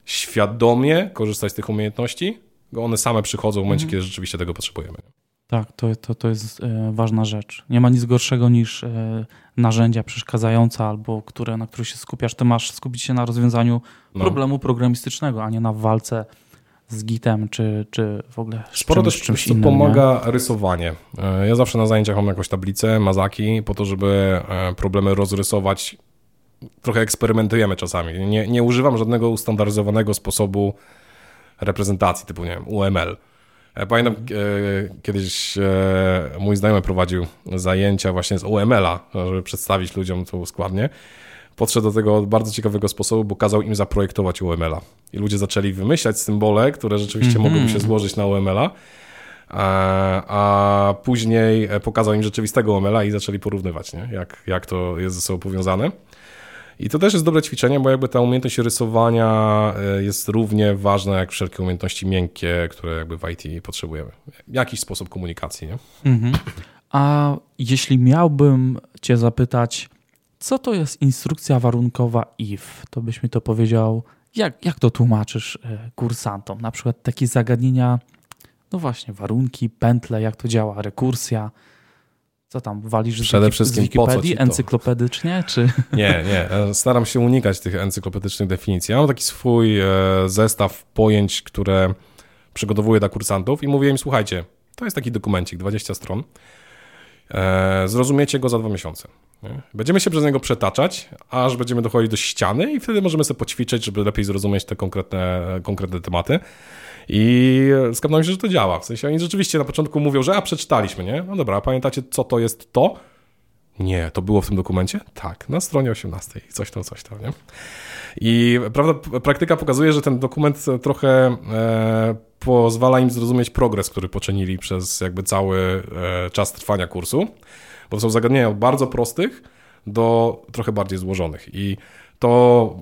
świadomie korzystać z tych umiejętności, bo one same przychodzą w momencie, mhm. kiedy rzeczywiście tego potrzebujemy. Tak, to, to, to jest e, ważna rzecz. Nie ma nic gorszego niż e, narzędzia przeszkadzające albo które, na których się skupiasz. Ty masz skupić się na rozwiązaniu no. problemu programistycznego, a nie na walce z Gitem, czy, czy w ogóle z Sporo czymś, też czymś innym, pomaga nie? rysowanie. E, ja zawsze na zajęciach mam jakąś tablicę, mazaki, po to, żeby problemy rozrysować. Trochę eksperymentujemy czasami. Nie, nie używam żadnego ustandaryzowanego sposobu reprezentacji, typu nie wiem, UML Pamiętam e, kiedyś e, mój znajomy prowadził zajęcia właśnie z OML-a, żeby przedstawić ludziom to składnie. Podszedł do tego bardzo ciekawego sposobu, bo kazał im zaprojektować UML-a. I ludzie zaczęli wymyślać symbole, które rzeczywiście mm -hmm. mogłyby się złożyć na UML-a, a, a później pokazał im rzeczywistego UML-a i zaczęli porównywać, nie? Jak, jak to jest ze sobą powiązane. I to też jest dobre ćwiczenie, bo jakby ta umiejętność rysowania e, jest równie ważna jak wszelkie umiejętności miękkie, które jakby w IT potrzebujemy. Jakiś sposób komunikacji, nie? Mhm. A jeśli miałbym Cię zapytać, co to jest instrukcja warunkowa IF, to byś mi to powiedział, jak, jak to tłumaczysz e, kursantom? Na przykład takie zagadnienia, no właśnie, warunki, pętle, jak to działa, rekursja. Co tam, walisz Przede z, wszystkim z Wikipedii encyklopedycznie? Czy... Nie, nie. E, staram się unikać tych encyklopedycznych definicji. Ja mam taki swój e, zestaw pojęć, które przygotowuję dla kursantów i mówię im, słuchajcie, to jest taki dokumencik, 20 stron. Zrozumiecie go za dwa miesiące. Będziemy się przez niego przetaczać, aż będziemy dochodzić do ściany i wtedy możemy sobie poćwiczyć, żeby lepiej zrozumieć te konkretne, konkretne tematy. I skapnąłem się, że to działa. W sensie oni rzeczywiście na początku mówią, że a przeczytaliśmy, nie? No dobra, a pamiętacie co to jest to? Nie, to było w tym dokumencie? Tak, na stronie 18, coś tam, coś tam, nie? I prawda, praktyka pokazuje, że ten dokument trochę e, pozwala im zrozumieć progres, który poczynili przez jakby cały e, czas trwania kursu bo są zagadnienia od bardzo prostych do trochę bardziej złożonych. I to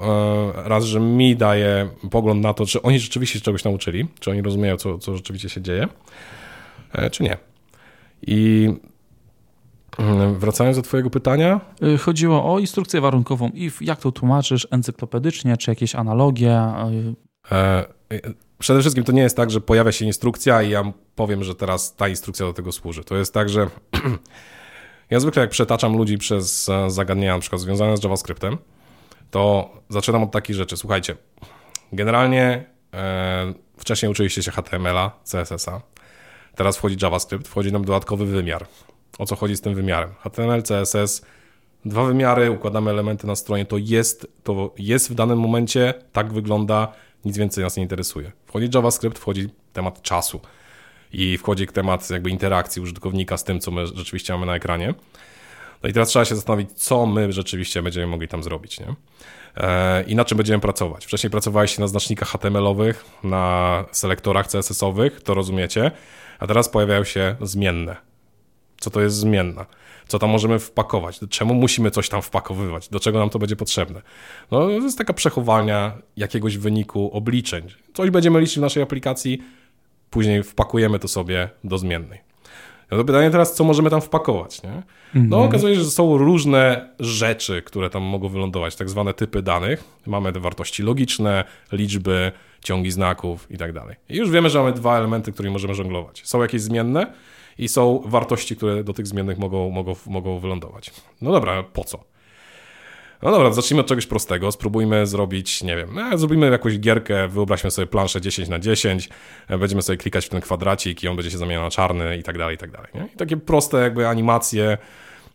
e, raz, że mi daje pogląd na to, czy oni rzeczywiście się czegoś nauczyli, czy oni rozumieją, co, co rzeczywiście się dzieje, e, czy nie. I mm, Wracając do Twojego pytania. Y, chodziło o instrukcję warunkową i jak to tłumaczysz encyklopedycznie, czy jakieś analogie? E, przede wszystkim to nie jest tak, że pojawia się instrukcja i ja powiem, że teraz ta instrukcja do tego służy. To jest tak, że Ja zwykle jak przetaczam ludzi przez zagadnienia na przykład związane z JavaScriptem, to zaczynam od takich rzeczy. Słuchajcie, generalnie e, wcześniej uczyliście się HTML-a, CSS-a, teraz wchodzi JavaScript, wchodzi nam dodatkowy wymiar. O co chodzi z tym wymiarem? HTML, CSS, dwa wymiary, układamy elementy na stronie, to jest, to jest w danym momencie, tak wygląda, nic więcej nas nie interesuje. Wchodzi JavaScript, wchodzi temat czasu i wchodzi temat jakby interakcji użytkownika z tym, co my rzeczywiście mamy na ekranie. No i teraz trzeba się zastanowić, co my rzeczywiście będziemy mogli tam zrobić, nie? E, I na czym będziemy pracować. Wcześniej pracowaliście na znacznikach HTML-owych, na selektorach CSS-owych, to rozumiecie, a teraz pojawiają się zmienne. Co to jest zmienna? Co tam możemy wpakować? Czemu musimy coś tam wpakowywać? Do czego nam to będzie potrzebne? No, to jest taka przechowania jakiegoś wyniku obliczeń. Coś będziemy liczyć w naszej aplikacji, później wpakujemy to sobie do zmiennej. No to pytanie teraz, co możemy tam wpakować, nie? No mhm. okazuje się, że są różne rzeczy, które tam mogą wylądować, tak zwane typy danych. Mamy te wartości logiczne, liczby, ciągi znaków i tak dalej. I już wiemy, że mamy dwa elementy, którymi możemy żonglować. Są jakieś zmienne i są wartości, które do tych zmiennych mogą, mogą, mogą wylądować. No dobra, po co? No dobra, zacznijmy od czegoś prostego. Spróbujmy zrobić, nie wiem, no, zrobimy jakąś gierkę, wyobraźmy sobie planszę 10 na 10, e, będziemy sobie klikać w ten kwadracik i on będzie się zamieniał na czarny i tak dalej, i tak dalej. Nie? I takie proste jakby animacje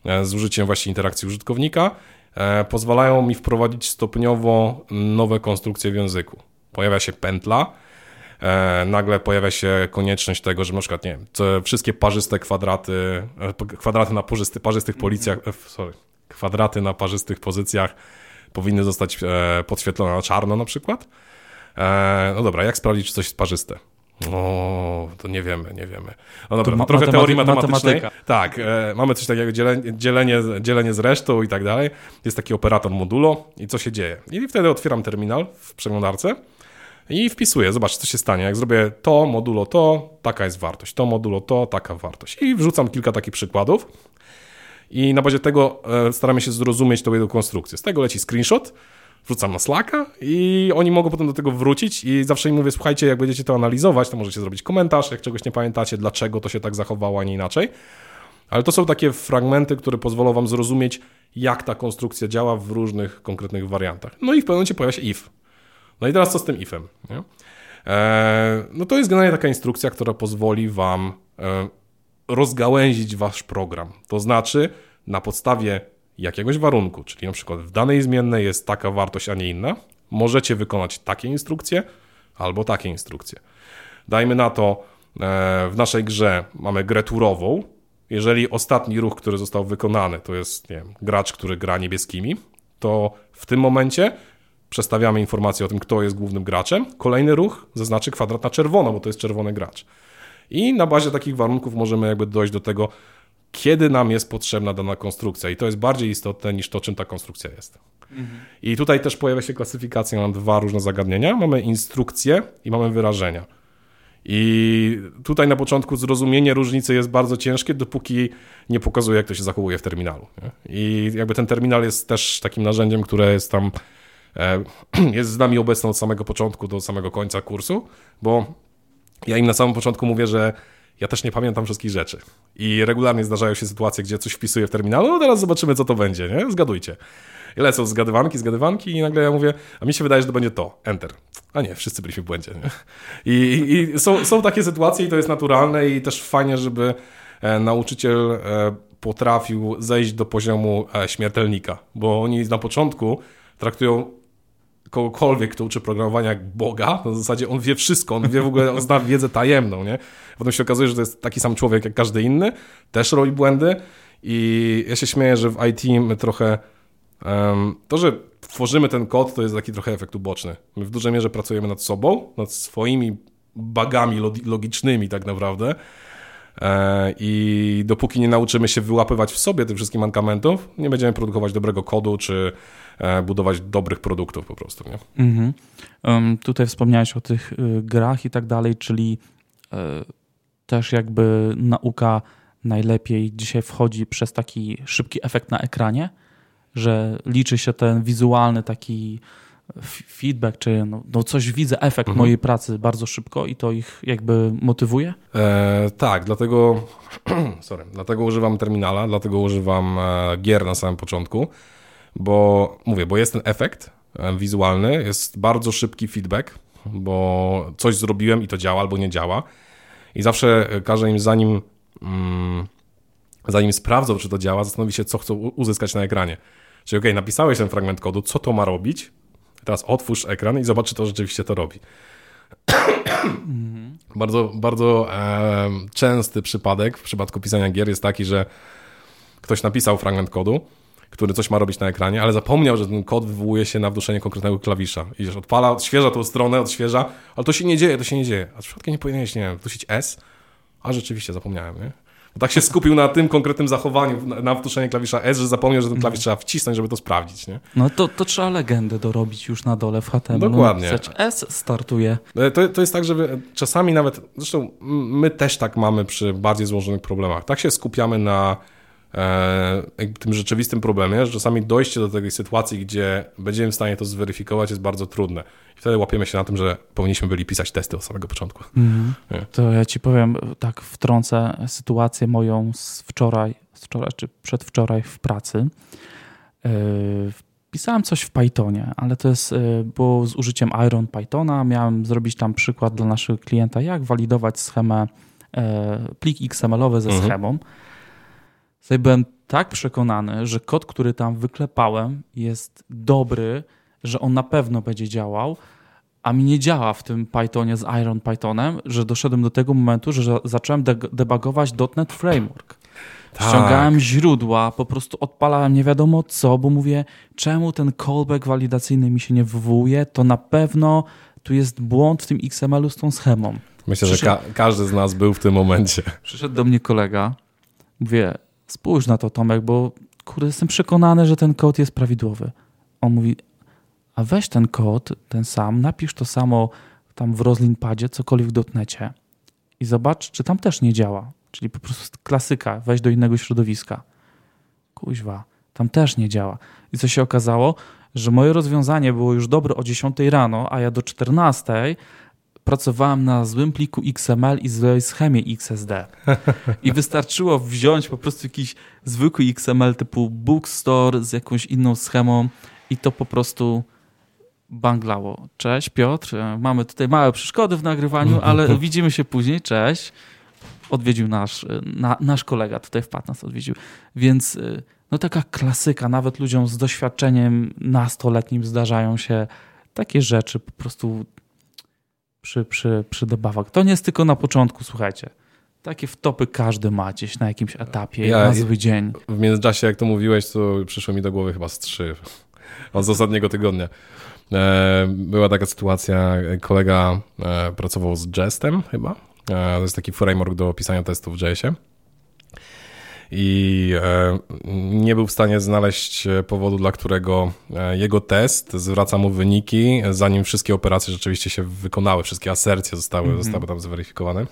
e, z użyciem właśnie interakcji użytkownika e, pozwalają mi wprowadzić stopniowo nowe konstrukcje w języku. Pojawia się pętla, nagle pojawia się konieczność tego, że na przykład, nie wiem, wszystkie parzyste kwadraty, kwadraty na parzysty, parzystych policjach, sorry, kwadraty na parzystych pozycjach powinny zostać e, podświetlone na czarno na przykład. E, no dobra, jak sprawdzić, czy coś jest parzyste? O, to nie wiemy, nie wiemy. No dobra, to trochę teorii matematycznej. Matematyka. Tak, e, mamy coś takiego, dzielenie, dzielenie, dzielenie z resztą i tak dalej. Jest taki operator modulo i co się dzieje? I wtedy otwieram terminal w przeglądarce i wpisuję, zobacz, co się stanie. Jak zrobię to, modulo to, taka jest wartość, to modulo to, taka wartość. I wrzucam kilka takich przykładów i na bazie tego e, staramy się zrozumieć tą jego konstrukcję. Z tego leci screenshot, wrzucam na Slacka i oni mogą potem do tego wrócić i zawsze im mówię, słuchajcie, jak będziecie to analizować, to możecie zrobić komentarz, jak czegoś nie pamiętacie, dlaczego to się tak zachowało, a nie inaczej. Ale to są takie fragmenty, które pozwolą wam zrozumieć, jak ta konstrukcja działa w różnych konkretnych wariantach. No i w pewnym momencie pojawia się if. No i teraz co z tym ifem? Eee, no to jest generalnie taka instrukcja, która pozwoli wam e, rozgałęzić wasz program. To znaczy, na podstawie jakiegoś warunku, czyli na przykład w danej zmiennej jest taka wartość, a nie inna, możecie wykonać takie instrukcje albo takie instrukcje. Dajmy na to, e, w naszej grze mamy grę turową. Jeżeli ostatni ruch, który został wykonany, to jest nie wiem, gracz, który gra niebieskimi, to w tym momencie przestawiamy informację o tym, kto jest głównym graczem. Kolejny ruch zaznaczy kwadrat na czerwono, bo to jest czerwony gracz. I na bazie takich warunków możemy jakby dojść do tego, kiedy nam jest potrzebna dana konstrukcja i to jest bardziej istotne niż to, czym ta konstrukcja jest. Mhm. I tutaj też pojawia się klasyfikacja na dwa różne zagadnienia. Mamy instrukcje i mamy wyrażenia. I tutaj na początku zrozumienie różnicy jest bardzo ciężkie, dopóki nie pokazuje, jak to się zachowuje w terminalu. Nie? I jakby ten terminal jest też takim narzędziem, które jest tam, e, jest z nami obecne od samego początku do samego końca kursu, bo ja im na samym początku mówię, że ja też nie pamiętam wszystkich rzeczy. I regularnie zdarzają się sytuacje, gdzie coś wpisuję w terminalu, no teraz zobaczymy, co to będzie, nie? Zgadujcie. I lecą zgadywanki, zgadywanki i nagle ja mówię, a mi się wydaje, że to będzie to, enter. A nie, wszyscy byliśmy w błędzie. Nie? I, i są, są takie sytuacje i to jest naturalne i też fajnie, żeby e, nauczyciel e, potrafił zejść do poziomu e, śmiertelnika, bo oni na początku traktują kogokolwiek, kto uczy programowania jak Boga, w zasadzie on wie wszystko, on wie w ogóle, on zna wiedzę tajemną, nie? Potem się okazuje, że to jest taki sam człowiek jak każdy inny, też robi błędy i ja się śmieję, że w IT my trochę um, to, że tworzymy ten kod, to jest taki trochę efekt uboczny. My w dużej mierze pracujemy nad sobą, nad swoimi bagami logicznymi tak naprawdę e, i dopóki nie nauczymy się wyłapywać w sobie tych wszystkich mankamentów, nie będziemy produkować dobrego kodu, czy budować dobrych produktów po prostu. Nie? Mhm. Um, tutaj wspomniałeś o tych y, grach i tak dalej, czyli y, też jakby nauka najlepiej dzisiaj wchodzi przez taki szybki efekt na ekranie, że liczy się ten wizualny taki feedback, czy no, no coś widzę, efekt mhm. mojej pracy bardzo szybko i to ich jakby motywuje? E, tak, dlatego, sorry, dlatego używam terminala, dlatego używam e, gier na samym początku, bo mówię, bo jest ten efekt e, wizualny, jest bardzo szybki feedback, bo coś zrobiłem i to działa albo nie działa. I zawsze każę im zanim, mm, zanim sprawdzą, czy to działa, zastanowi się, co chcą uzyskać na ekranie. Czyli ok, napisałeś ten fragment kodu, co to ma robić? Teraz otwórz ekran i zobacz, czy to rzeczywiście to robi. bardzo bardzo e, częsty przypadek w przypadku pisania gier jest taki, że ktoś napisał fragment kodu, który coś ma robić na ekranie, ale zapomniał, że ten kod wywołuje się na wduszenie konkretnego klawisza. I że odpala, odświeża tą stronę, odświeża, ale to się nie dzieje, to się nie dzieje. A przypadkiem nie powinieneś, nie wiem, wdusić S? A rzeczywiście, zapomniałem, nie? Bo tak się skupił na tym konkretnym zachowaniu, na wduszenie klawisza S, że zapomniał, że ten klawisz trzeba wcisnąć, żeby to sprawdzić, nie? No to, to trzeba legendę dorobić już na dole w HTML. Dokładnie. S startuje. E, to, to jest tak, że czasami nawet, zresztą my też tak mamy przy bardziej złożonych problemach. Tak się skupiamy na e, tym rzeczywistym problemie, że czasami dojście do takiej sytuacji, gdzie będziemy w stanie to zweryfikować, jest bardzo trudne. I wtedy łapiemy się na tym, że powinniśmy byli pisać testy od samego początku. Mm. To ja ci powiem, tak wtrącę sytuację moją z wczoraj, z wczoraj czy przedwczoraj w pracy. Yy, pisałem coś w Pythonie, ale to jest, yy, było z użyciem Iron Pythona. Miałem zrobić tam przykład dla naszego klienta, jak walidować schemę, plik XML-owy ze mhm. schemą. Sobie byłem tak przekonany, że kod, który tam wyklepałem, jest dobry, że on na pewno będzie działał, a mi nie działa w tym Pythonie z Iron Pythonem, że doszedłem do tego momentu, że zacząłem de debugować .NET Framework. Tak. Ściągałem źródła, po prostu odpalałem nie wiadomo co, bo mówię, czemu ten callback walidacyjny mi się nie wywołuje, to na pewno tu jest błąd w tym XML-u z tą schemą. Myślę, Przyszedł... że ka każdy z nas był w tym momencie. Przyszedł do mnie kolega, mówię, spójrz na to Tomek, bo kurde, jestem przekonany, że ten kod jest prawidłowy. On mówi, a weź ten kod, ten sam, napisz to samo tam w Roslin Padzie, cokolwiek w dotnecie i zobacz, czy tam też nie działa. Czyli po prostu klasyka, weź do innego środowiska. Kuźwa, tam też nie działa. I co się okazało? Że moje rozwiązanie było już dobre o 10 rano, a ja do 14 pracowałem na złym pliku XML i złej schemie XSD. I wystarczyło wziąć po prostu jakiś zwykły XML typu Bookstore z jakąś inną schemą i to po prostu banglało. Cześć Piotr, mamy tutaj małe przeszkody w nagrywaniu, ale widzimy się później. Cześć. Odwiedził nasz, na, nasz kolega, tutaj wpadł nas odwiedził. Więc no taka klasyka, nawet ludziom z doświadczeniem nastoletnim zdarzają się takie rzeczy po prostu przy, przy, przy debawach. To nie jest tylko na początku, słuchajcie. Takie wtopy każdy ma gdzieś na jakimś etapie, ja, na zły dzień. W międzyczasie, jak to mówiłeś, to przyszło mi do głowy chyba z trzy od ostatniego tygodnia. E, była taka sytuacja, kolega e, pracował z Jestem chyba. E, to jest taki framework do pisania testów w JSie. I e, nie był w stanie znaleźć powodu, dla którego jego test zwraca mu wyniki, zanim wszystkie operacje rzeczywiście się wykonały, wszystkie asercje zostały, mm -hmm. zostały tam zweryfikowane.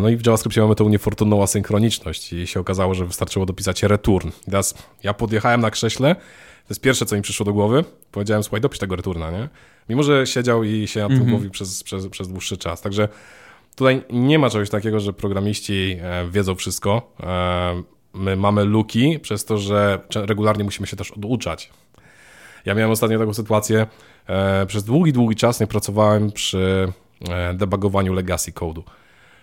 No i w JavaScriptie mamy tą niefortunną asynchroniczność i się okazało, że wystarczyło dopisać return. I teraz ja podjechałem na krześle, to jest pierwsze, co mi przyszło do głowy. Powiedziałem, słuchaj, dopisz tego returna, nie? Mimo, że siedział i się nad tym mm -hmm. przez, przez, przez dłuższy czas. Także tutaj nie ma czegoś takiego, że programiści e, wiedzą wszystko. E, my mamy luki przez to, że regularnie musimy się też oduczać. Ja miałem ostatnio taką sytuację. E, przez długi, długi czas nie pracowałem przy debugowaniu legacy code'u.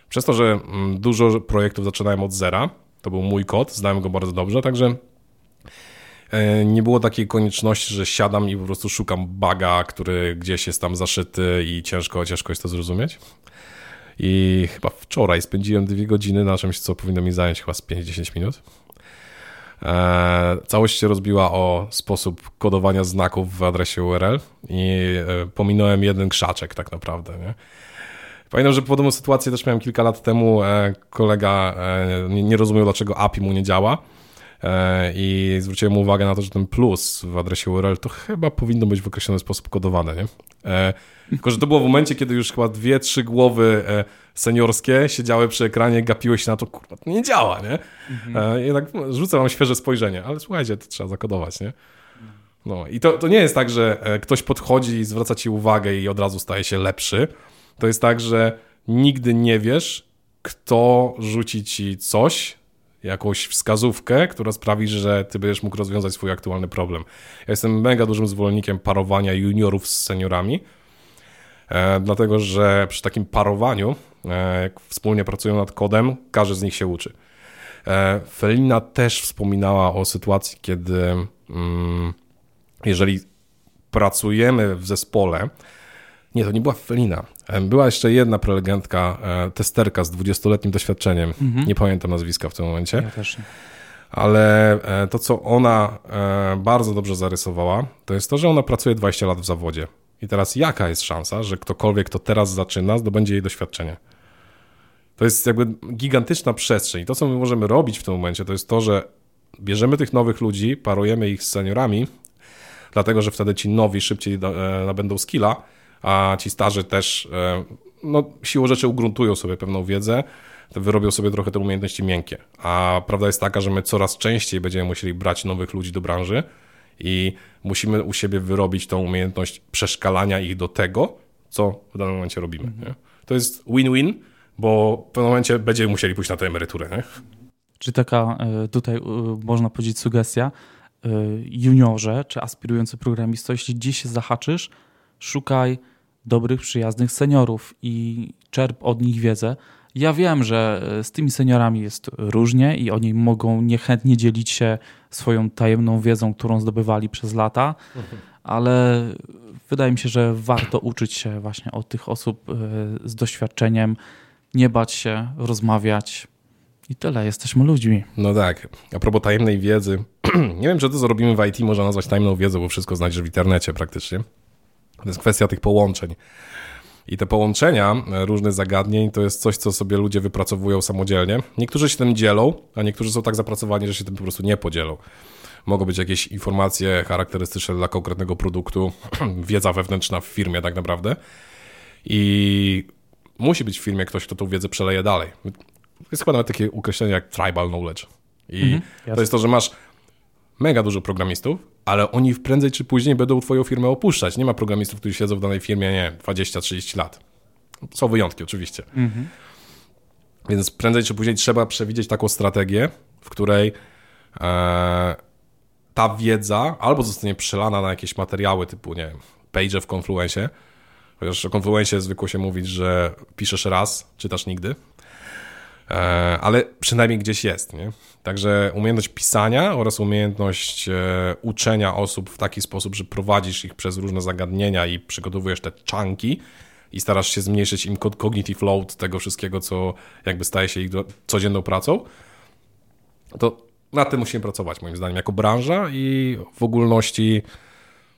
Przez to, że mm, dużo projektów zaczynałem od zera, to był mój kod, znałem go bardzo dobrze, także nie było takiej konieczności, że siadam i po prostu szukam baga, który gdzieś jest tam zaszyty i ciężko, ciężko jest to zrozumieć. I chyba wczoraj spędziłem dwie godziny na czymś, co powinno mi zająć chyba z 5-10 minut. E, całość się rozbiła o sposób kodowania znaków w adresie URL i e, pominąłem jeden krzaczek tak naprawdę. Nie? Pamiętam, że podobną sytuację też miałem kilka lat temu. Kolega nie rozumiał, dlaczego API mu nie działa E, i zwróciłem uwagę na to, że ten plus w adresie URL to chyba powinno być w określony sposób kodowane, nie? E, tylko, że to było w momencie, kiedy już chyba dwie, trzy głowy e, seniorskie siedziały przy ekranie, gapiły się na to, kurwa, to nie działa, nie? Mhm. Jednak rzucę wam świeże spojrzenie, ale słuchajcie, to trzeba zakodować, nie? No i to, to nie jest tak, że ktoś podchodzi i zwraca ci uwagę i od razu staje się lepszy. To jest tak, że nigdy nie wiesz, kto rzuci ci coś, jakąś wskazówkę, która sprawi, że ty będziesz mógł rozwiązać swój aktualny problem. Ja jestem mega dużym zwolennikiem parowania juniorów z seniorami, e, dlatego że przy takim parowaniu, e, jak wspólnie pracują nad kodem, każdy z nich się uczy. E, Felina też wspominała o sytuacji, kiedy mm, jeżeli pracujemy w zespole, nie, to nie była Felina. Była jeszcze jedna prelegentka, e, testerka z 20-letnim doświadczeniem. Mhm. Nie pamiętam nazwiska w tym momencie. Ja też nie. Ale e, to, co ona e, bardzo dobrze zarysowała, to jest to, że ona pracuje 20 lat w zawodzie. I teraz jaka jest szansa, że ktokolwiek, kto teraz zaczyna, zdobędzie jej doświadczenie? To jest jakby gigantyczna przestrzeń. To, co my możemy robić w tym momencie, to jest to, że bierzemy tych nowych ludzi, parujemy ich z seniorami, dlatego że wtedy ci nowi szybciej nabędą skilla, a ci starzy też e, no, siłą rzeczy ugruntują sobie pewną wiedzę, wyrobią sobie trochę te umiejętności miękkie. A prawda jest taka, że my coraz częściej będziemy musieli brać nowych ludzi do branży i musimy u siebie wyrobić tą umiejętność przeszkalania ich do tego, co w danym momencie robimy. Mhm. To jest win-win, bo w pewnym momencie będziemy musieli pójść na tę emeryturę. Nie? Czy taka e, tutaj e, można powiedzieć sugestia, juniorze czy aspirujący programisto, jeśli gdzieś się zahaczysz, szukaj dobrych, przyjaznych seniorów i czerp od nich wiedzę. Ja wiem, że e, z tymi seniorami jest różnie i oni mogą niechętnie dzielić się swoją tajemną wiedzą, którą zdobywali przez lata, mhm. ale wydaje mi się, że warto uczyć się właśnie od tych osób e, z doświadczeniem, nie bać się, rozmawiać. I tyle, jesteśmy ludźmi. No tak. A propos tajemnej wiedzy, nie wiem, czy to, co robimy w IT, można nazwać tajemną wiedzą, bo wszystko znajdziesz w internecie praktycznie. To jest kwestia tych połączeń. I te połączenia e, różnych zagadnień to jest coś, co sobie ludzie wypracowują samodzielnie. Niektórzy się tym dzielą, a niektórzy są tak zapracowani, że się tym po prostu nie podzielą. Mogą być jakieś informacje charakterystyczne dla konkretnego produktu, wiedza wewnętrzna w firmie tak naprawdę. I musi być w firmie ktoś, kto tą wiedzę przeleje dalej. Jest chyba nawet takie określenie jak tribal knowledge. I mhm, to jest to, że masz mega dużo programistów, ale oni prędzej czy później będą twoją firmę opuszczać. Nie ma programistów, którzy siedzą w danej firmie, nie 20-30 lat. Są wyjątki oczywiście. Mhm. Więc prędzej czy później trzeba przewidzieć taką strategię, w której e, ta wiedza albo zostanie przelana na jakieś materiały typu, nie wiem, page w Confluencie, chociaż o Confluencie zwykło się mówić, że piszesz raz, czytasz nigdy, ale przynajmniej gdzieś jest, nie? Także umiejętność pisania oraz umiejętność e, uczenia osób w taki sposób, że prowadzisz ich przez różne zagadnienia i przygotowujesz te czanki i starasz się zmniejszyć im cognitive load tego wszystkiego, co jakby staje się ich codzienną pracą, to na tym musimy pracować moim zdaniem jako branża i w ogólności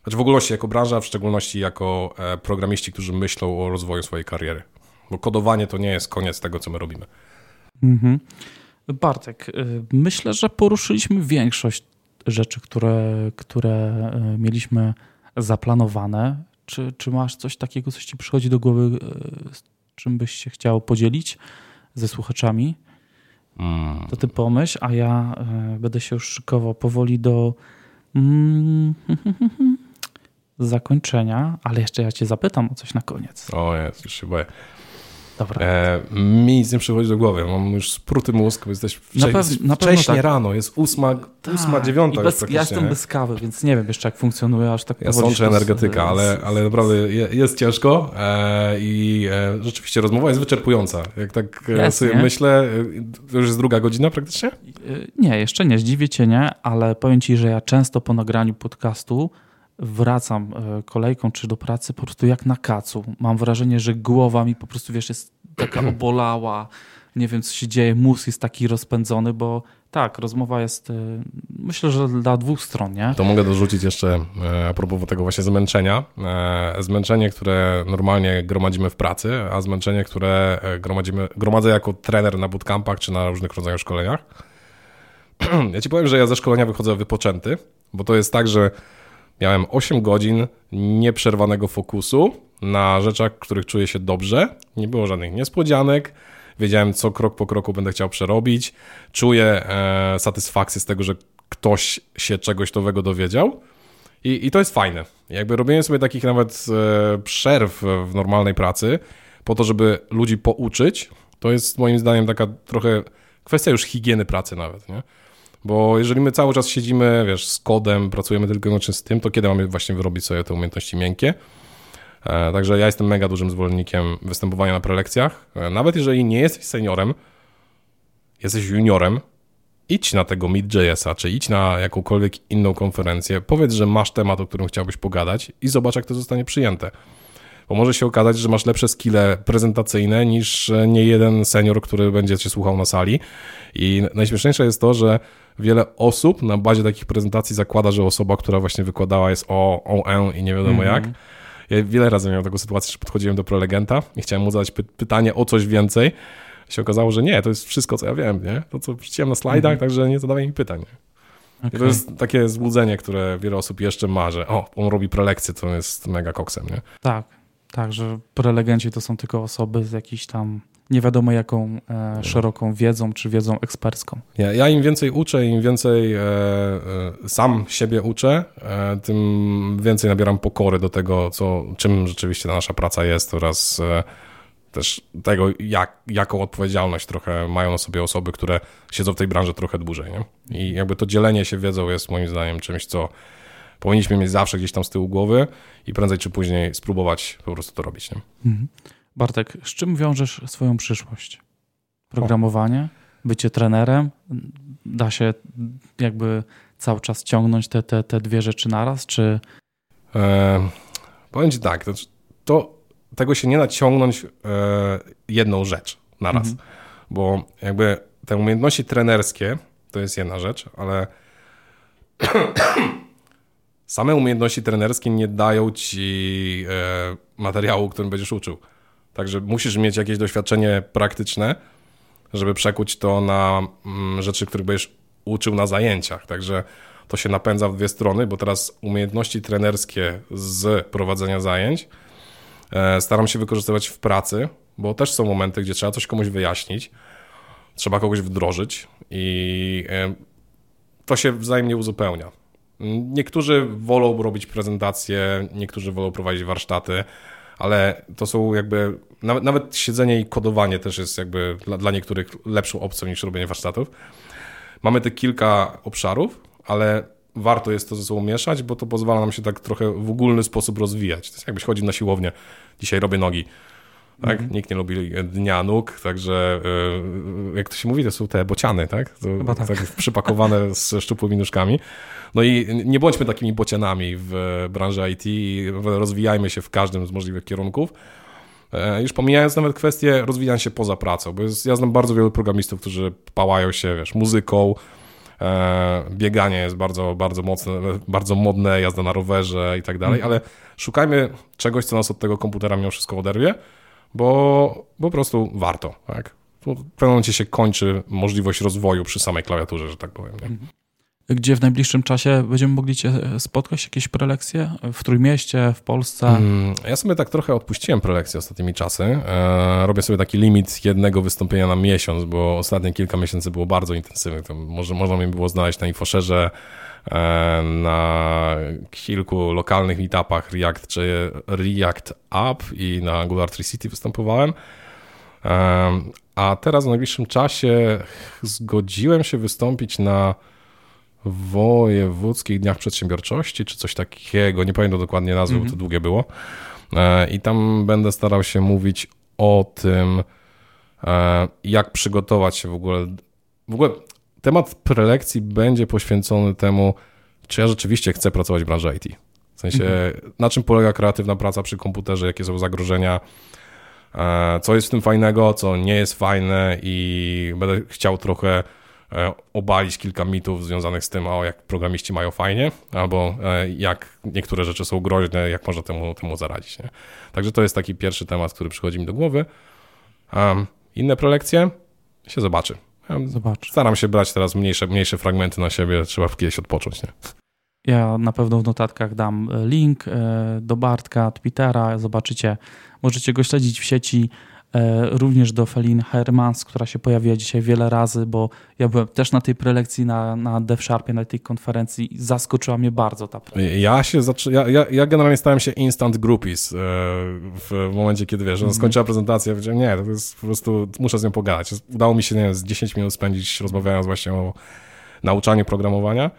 znaczy w ogólności jako branża, w szczególności jako e, programiści, którzy myślą o rozwoju swojej kariery. Bo kodowanie to nie jest koniec tego, co my robimy. Mhm. Bartek, y, myślę, że poruszyliśmy większość rzeczy, które, które y, mieliśmy zaplanowane. Czy, czy masz coś takiego, coś ci przychodzi do głowy, y, z czym byś się chciał podzielić ze słuchaczami? Mm. To ty pomyśl, a ja będę się już szykował powoli do mm, zakończenia, ale jeszcze ja cię zapytam o coś na koniec. O jest, już się boję. Dobra. E, mi nic nie przychodzi do głowy. Mam już spruty mózg, bo jesteś wcze na pew, na wcześnie tak. rano, jest ósma, tak. ósma dziewiąta. Bez, ja jestem bez kawy, więc nie wiem jeszcze jak funkcjonuje, aż tak Ja sączę energetyka, ale, ale naprawdę jest ciężko e, i e, rzeczywiście rozmowa jest wyczerpująca. Jak tak e, jest, sobie nie? myślę, e, to już jest druga godzina praktycznie? E, nie, jeszcze nie, zdziwię cię nie, ale powiem ci, że ja często po nagraniu podcastu wracam e, kolejką czy do pracy po prostu jak na kacu. Mam wrażenie, że głowa mi po prostu, wiesz, jest taka obolała, nie wiem, co się dzieje, mózg jest taki rozpędzony, bo tak, rozmowa jest, e, myślę, że dla dwóch stron, nie? To mogę dorzucić jeszcze e, a propos tego właśnie zmęczenia. Zmęczenie, które normalnie gromadzimy w pracy, a zmęczenie, które gromadzimy, gromadzę jako trener na bootcampach czy na różnych rodzajach szkoleniach. Ja ci powiem, że ja ze szkolenia wychodzę wypoczęty, bo to jest tak, że Miałem 8 godzin nieprzerwanego fokusu na rzeczach, których czuję się dobrze. Nie było żadnych niespodzianek. Wiedziałem, co krok po kroku będę chciał przerobić. Czuję e, satysfakcję z tego, że ktoś się czegoś nowego dowiedział. I, I to jest fajne. Jakby robienie sobie takich nawet e, przerw w normalnej pracy, po to, żeby ludzi pouczyć, to jest moim zdaniem taka trochę kwestia już higieny pracy nawet, nie? Bo jeżeli my cały czas siedzimy, wiesz, z kodem, pracujemy tylko i wyłącznie z tym, to kiedy mamy właśnie wyrobić sobie te umiejętności miękkie? E, także ja jestem mega dużym zwolennikiem występowania na prelekcjach. E, nawet jeżeli nie jesteś seniorem, jesteś juniorem, idź na tego Meet.jsa, czy idź na jakąkolwiek inną konferencję, powiedz, że masz temat, o którym chciałbyś pogadać i zobacz, jak to zostanie przyjęte. Bo może się okazać, że masz lepsze skille prezentacyjne niż e, nie jeden senior, który będzie cię słuchał na sali. I najśmieszniejsze jest to, że wiele osób na bazie takich prezentacji zakłada, że osoba, która właśnie wykładała jest o, o, i nie wiadomo mm -hmm. jak. Ja wiele razy miałem taką sytuację, że podchodziłem do prelegenta i chciałem mu zadać py pytanie o coś więcej. I się okazało, że nie, to jest wszystko, co ja wiem, nie? To, co wrzuciłem na slajdach, mm -hmm. także nie zadawaj mi pytań. Okay. to jest takie złudzenie, które wiele osób jeszcze ma, że o, on robi prelekcje, to jest mega koksem, nie? Tak, tak, że prelegenci to są tylko osoby z jakichś tam nie wiadomo jaką e, szeroką wiedzą czy wiedzą ekspercką. Ja, ja im więcej uczę, im więcej e, e, sam siebie uczę, e, tym więcej nabieram pokory do tego, co, czym rzeczywiście nasza praca jest oraz e, też tego, jak, jaką odpowiedzialność trochę mają na sobie osoby, które siedzą w tej branży trochę dłużej. Nie? I jakby to dzielenie się wiedzą jest moim zdaniem czymś, co powinniśmy mieć zawsze gdzieś tam z tyłu głowy i prędzej czy później spróbować po prostu to robić. Nie? Mhm. Bartek, z czym wiążesz swoją przyszłość? Programowanie, bycie trenerem? Da się jakby cały czas ciągnąć te, te, te dwie rzeczy naraz, czy... E, powiem ci tak, to, to, tego się nie da ciągnąć e, jedną rzecz naraz, mhm. bo jakby te umiejętności trenerskie to jest jedna rzecz, ale same umiejętności trenerskie nie dają ci e, materiału, którym będziesz uczył. Także musisz mieć jakieś doświadczenie praktyczne, żeby przekuć to na mm, rzeczy, których będziesz uczył na zajęciach. Także to się napędza w dwie strony, bo teraz umiejętności trenerskie z prowadzenia zajęć e, staram się wykorzystywać w pracy, bo też są momenty, gdzie trzeba coś komuś wyjaśnić, trzeba kogoś wdrożyć i e, to się wzajemnie uzupełnia. Niektórzy wolą robić prezentacje, niektórzy wolą prowadzić warsztaty, ale to są jakby, nawet, nawet siedzenie i kodowanie też jest jakby dla, dla niektórych lepszą opcją niż robienie warsztatów. Mamy te kilka obszarów, ale warto jest to ze sobą mieszać, bo to pozwala nam się tak trochę w ogólny sposób rozwijać. To jest jakbyś chodził na siłownię, dzisiaj robię nogi. Tak? Mm -hmm. Nikt nie lubi dnia nóg, także yy, jak to się mówi, to są te bociany, tak? To, tak. tak przypakowane z szczupłymi nóżkami. No i nie bądźmy takimi bocianami w branży IT, rozwijajmy się w każdym z możliwych kierunków. E, już pomijając nawet kwestię rozwijania się poza pracą, bo jest, ja znam bardzo wielu programistów, którzy pałają się, wiesz, muzyką, e, bieganie jest bardzo, bardzo mocne, bardzo modne, jazda na rowerze i tak dalej, mhm. ale szukajmy czegoś, co nas od tego komputera mimo wszystko oderwie, bo, po prostu warto, tak? w pewnym momencie się kończy możliwość rozwoju przy samej klawiaturze, że tak powiem. Nie? Mhm. Gdzie w najbliższym czasie będziemy mogli Cię spotkać? Jakieś prelekcje? W Trójmieście, w Polsce? Mm, ja sobie tak trochę odpuściłem prelekcje ostatnimi czasy. E, robię sobie taki limit jednego wystąpienia na miesiąc, bo ostatnie kilka miesięcy było bardzo intensywnych. To może można mi było znaleźć na Infoszerze, na kilku lokalnych meetupach React czy React App i na Angular 3 City występowałem. E, a teraz w najbliższym czasie zgodziłem się wystąpić na Wojewódzkich Dniach Przedsiębiorczości, czy coś takiego, nie pamiętam dokładnie nazwy, bo to mhm. długie było. E, I tam będę starał się mówić o tym, e, jak przygotować się w ogóle. W ogóle temat prelekcji będzie poświęcony temu, czy ja rzeczywiście chcę pracować w branży IT. W sensie, mhm. na czym polega kreatywna praca przy komputerze, jakie są zagrożenia, e, co jest w tym fajnego, co nie jest fajne i będę chciał trochę E, obalić kilka mitów związanych z tym, o jak programiści mają fajnie, albo e, jak niektóre rzeczy są groźne, jak można temu, temu zaradzić. Nie? Także to jest taki pierwszy temat, który przychodzi mi do głowy. Um, inne prelekcje się zobaczy. Zobacz. Staram się brać teraz mniejsze, mniejsze fragmenty na siebie, trzeba kiedyś odpocząć. Nie? Ja na pewno w notatkach dam e, link do Bartka, Twittera, zobaczycie, możecie go śledzić w sieci. E, również do Felin Hermans, która się pojawiła dzisiaj wiele razy, bo ja byłem też na tej prelekcji na, na DevSharpie, na tej konferencji i zaskoczyła mnie bardzo ta prelekcja. Ja się zaczę... ja, ja, ja generalnie stałem się instant groupies e, w momencie, kiedy wiesz, mm. skończyła prezentację, powiedziałem, nie, to jest po prostu, muszę z nią pogadać. Udało mi się, nie wiem, z 10 minut spędzić rozmawiając właśnie o nauczaniu programowania.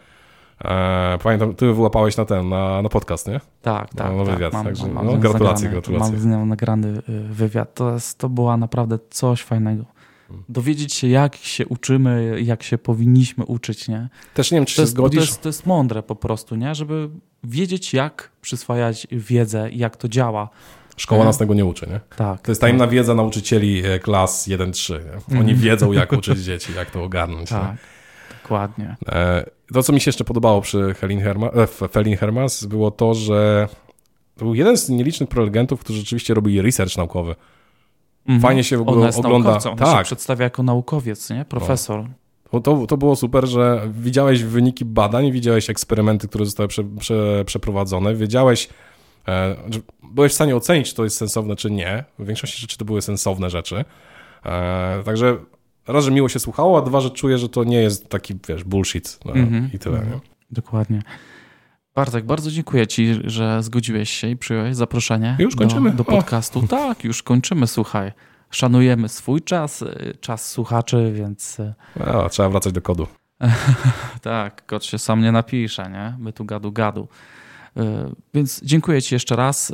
E, pamiętam, ty wyłapałeś na ten, na, na podcast, nie? Tak, tak. Na tak, wywiad, mam, także mam, no, gratulacje, gratulacje. Mam z nią nagrany y, wywiad. To, jest, to była naprawdę coś fajnego. Dowiedzieć się, jak się uczymy, jak się powinniśmy uczyć, nie? Też nie wiem, czy to się jest, zgodzisz. To jest, to jest mądre po prostu, nie? Żeby wiedzieć, jak przyswajać wiedzę i jak to działa. Szkoła nie? nas tego nie uczy, nie? Tak. To jest tajemna tak. wiedza nauczycieli e, klas 1-3. Oni mm. wiedzą, jak uczyć dzieci, jak to ogarnąć. Tak. Nie? Dokładnie. E, to, co mi się jeszcze podobało przy Helin Herma, e, Felin Hermas, było to, że to był jeden z nielicznych prelegentów, którzy rzeczywiście robili research naukowy. Mhm. Fajnie się w ogóle Ona ogląda. On tak. się przedstawia jako naukowiec, nie? Profesor. To, to, to, było super, że widziałeś wyniki badań, widziałeś eksperymenty, które zostały prze, prze, przeprowadzone, wiedziałeś, e, byłeś w stanie ocenić, czy to jest sensowne, czy nie. W większości rzeczy to były sensowne rzeczy. E, także raz, że miło się słuchało, a dwa, że czuję, że to nie jest taki, wiesz, bullshit no, mm -hmm. i tyle. Nie? Dokładnie. Bartek, bardzo dziękuję Ci, że zgodziłeś się i przyjąłeś zaproszenie już kończymy. Do, do podcastu. O. Tak, już kończymy, słuchaj. Szanujemy swój czas, y, czas słuchaczy, więc... Y, no, trzeba wracać do kodu. tak, kod się sam nie napisze, nie? My tu gadu gadu. Y, więc dziękuję Ci jeszcze raz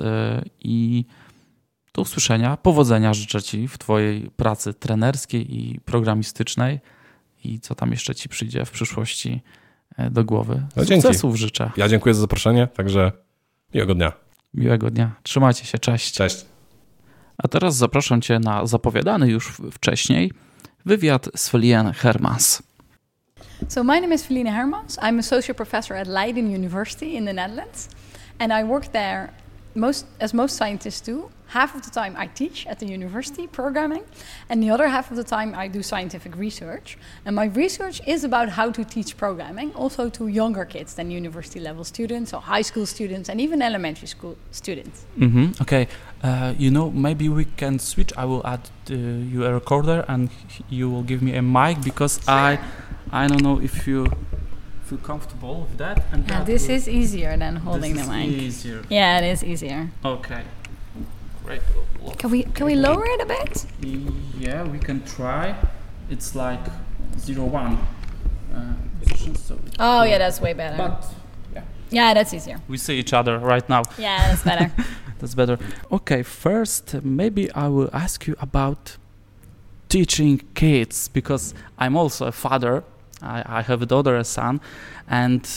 i do usłyszenia. Powodzenia życzę Ci w Twojej pracy trenerskiej i programistycznej i co tam jeszcze Ci przyjdzie w przyszłości e, do głowy. No, Sukcesów dzięki. życzę. Ja dziękuję za zaproszenie, także miłego dnia. Miłego dnia. Trzymajcie się, cześć. Cześć. A teraz zapraszam Cię na zapowiadany już wcześniej wywiad z Feline Hermans. So my name is Feline Hermans. I'm associate professor at Leiden University in the Netherlands. And I work there most, as most scientists do, half of the time I teach at the university programming, and the other half of the time I do scientific research. And my research is about how to teach programming also to younger kids than university level students or high school students and even elementary school students. Mm-hmm. Okay, uh, you know, maybe we can switch. I will add uh, you a recorder and you will give me a mic because. I, I don't know if you feel comfortable with that. And yeah, that this is easier than holding the mic. Easier. Yeah, it is easier. Okay. Great. Can we can we lower it a bit? Yeah, we can try. It's like zero one uh, position, so. Oh yeah, that's way better. But yeah. Yeah, that's easier. We see each other right now. Yeah, that's better. that's better. Okay, first maybe I will ask you about teaching kids because I'm also a father. I, I have a daughter, a son, and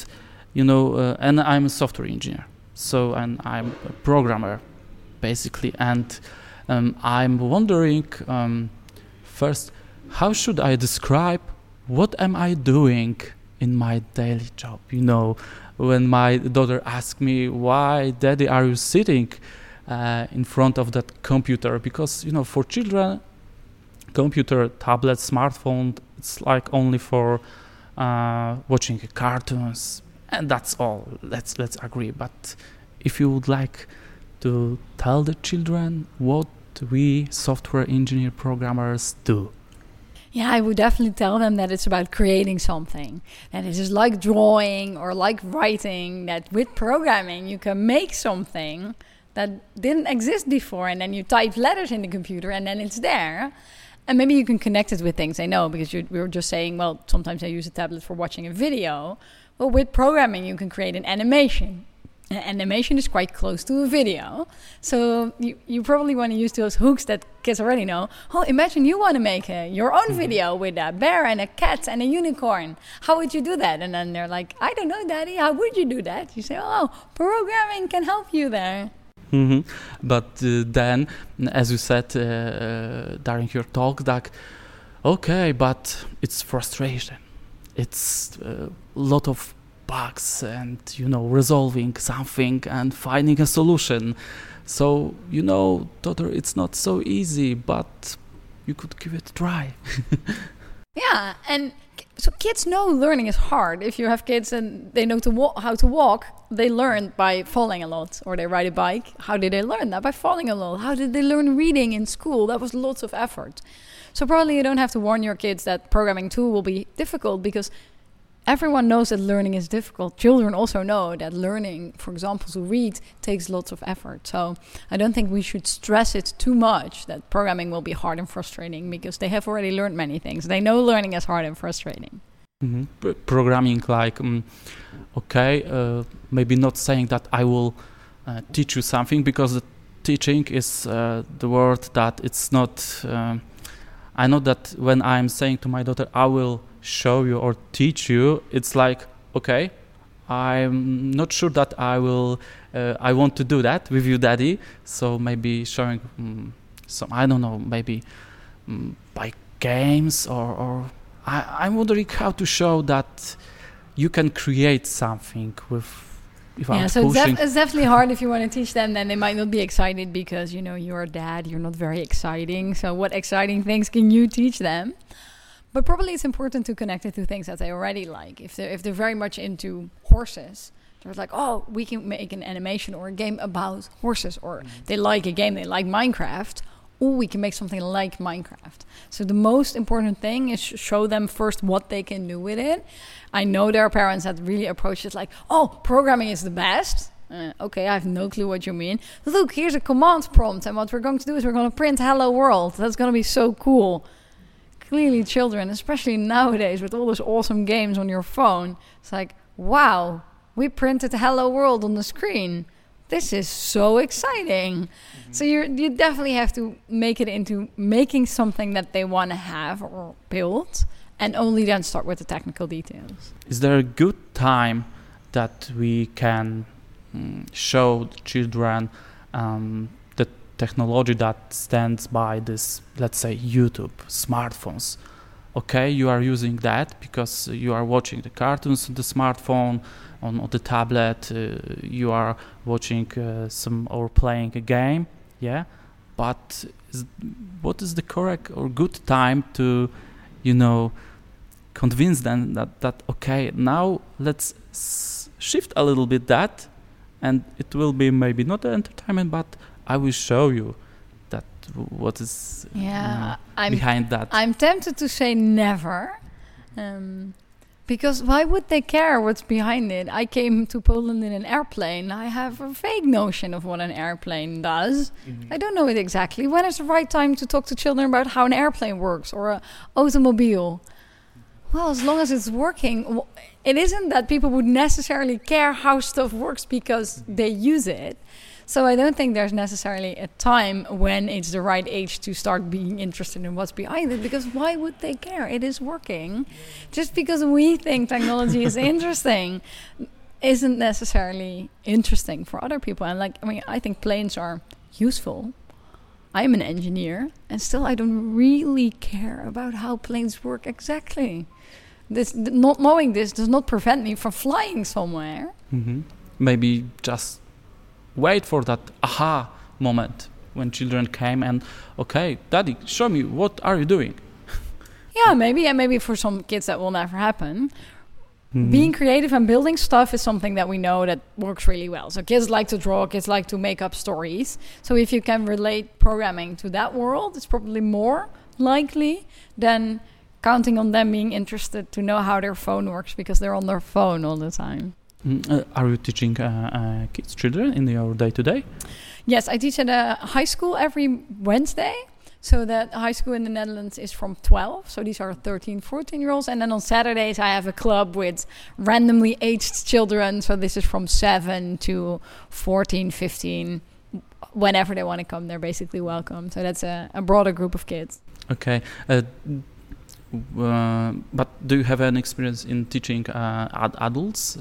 you know, uh, and I'm a software engineer. So and I'm a programmer basically. And um, I'm wondering um, first, how should I describe what am I doing in my daily job? You know, when my daughter asks me, "Why, Daddy, are you sitting uh, in front of that computer?" Because you know, for children, computer, tablet, smartphone. It's like only for uh, watching cartoons, and that's all. Let's let's agree. But if you would like to tell the children what we software engineer programmers do. Yeah, I would definitely tell them that it's about creating something. And it is like drawing or like writing, that with programming you can make something that didn't exist before. And then you type letters in the computer and then it's there. And maybe you can connect it with things I know because we were just saying, well, sometimes I use a tablet for watching a video. Well, with programming, you can create an animation animation is quite close to a video. So you, you probably want to use those hooks that kids already know. Oh, imagine you want to make a, your own mm-hmm. video with a bear and a cat and a unicorn. How would you do that? And then they're like, I don't know, Daddy. How would you do that? You say, oh, programming can help you there. Mm-hmm. But uh, then, as you said uh, uh, during your talk, that okay, but it's frustration. It's a lot of bugs and you know resolving something and finding a solution so you know daughter it's not so easy but you could give it a try yeah and so kids know learning is hard. If you have kids and they know to how to walk they learn by falling a lot or they ride a bike. How did they learn that? By falling a lot. How did they learn reading in school? That was lots of effort. So probably you don't have to warn your kids that programming too will be difficult because everyone knows that learning is difficult. Children also know that learning, for example, to read takes lots of effort. So I don't think we should stress it too much that programming will be hard and frustrating because they have already learned many things. They know learning is hard and frustrating. Mm-hmm. programming, like, um, okay, uh, maybe not saying that I will uh, teach you something because the teaching is uh, the word that it's not. Um, I know that when I'm saying to my daughter, I will show you or teach you, it's like, okay, I'm not sure that I will, uh, I want to do that with you, daddy. So maybe showing um, some, I don't know, maybe um, by games or, or I, I'm wondering how to show that you can create something with yeah, so it's, def- it's, definitely hard if you want to teach them. Then they might not be excited because you know you're a dad. You're not very exciting. So what exciting things can you teach them? But probably it's important to connect it to things that they already like. If they're if they're very much into horses, they're like, oh, we can make an animation or a game about horses, or mm-hmm. they like a game, they like Minecraft. Or we can make something like Minecraft. So the most important thing is show them first what they can do with it. I know there are parents that really approach it like, oh, programming is the best. Uh, okay, I have no clue what you mean. Look, here's a command prompt, and what we're going to do is we're going to print "Hello World." That's going to be so cool clearly children, especially nowadays with all those awesome games on your phone, it's like, wow, we printed Hello World on the screen. This is so exciting. Mm-hmm. So you you definitely have to make it into making something that they want to have or build, and only then start with the technical details. Is there a good time that we can mm, show children um, technology that stands by this, let's say, YouTube, smartphones. Okay, you are using that because you are watching the cartoons on the smartphone, on, on the tablet, uh, you are watching uh, some or playing a game, yeah. But is, what is the correct or good time to, you know, convince them that that okay, now let's s- shift a little bit that, and it will be maybe not entertainment, but I will show you that what is yeah, uh, behind that. I'm tempted to say never. Um, because why would they care what's behind it? I came to Poland in an airplane. I have a vague notion of what an airplane does. Mm-hmm. I don't know it exactly. When is the right time to talk to children about how an airplane works or an automobile? Well, as long as it's working, it isn't that people would necessarily care how stuff works because they use it. So I don't think there's necessarily a time when it's the right age to start being interested in what's behind it because why would they care? It is working. Just because we think technology is interesting isn't necessarily interesting for other people. And like I mean, I think planes are useful. I'm an engineer and still I don't really care about how planes work exactly. This not knowing this does not prevent me from flying somewhere. Mm-hmm. Maybe just wait for that aha moment when children came and okay, daddy, show me what are you doing? Yeah, maybe, and maybe for some kids that will never happen. Mhm. Being creative and building stuff is something that we know that works really well. So kids like to draw, kids like to make up stories. So if you can relate programming to that world, it's probably more likely than counting on them being interested to know how their phone works because they're on their phone all the time. Mm, uh, are you teaching uh, uh, kids, children in your day to day? Yes, I teach at a high school every Wednesday. So that high school in the Netherlands is from 12. So these are 13, 14 year olds. And then on Saturdays, I have a club with randomly aged children. So this is from 7 to 14, 15. Whenever they want to come, they're basically welcome. So that's a, a broader group of kids. Okay. Uh, uh, but do you have an experience in teaching uh, ad- adults?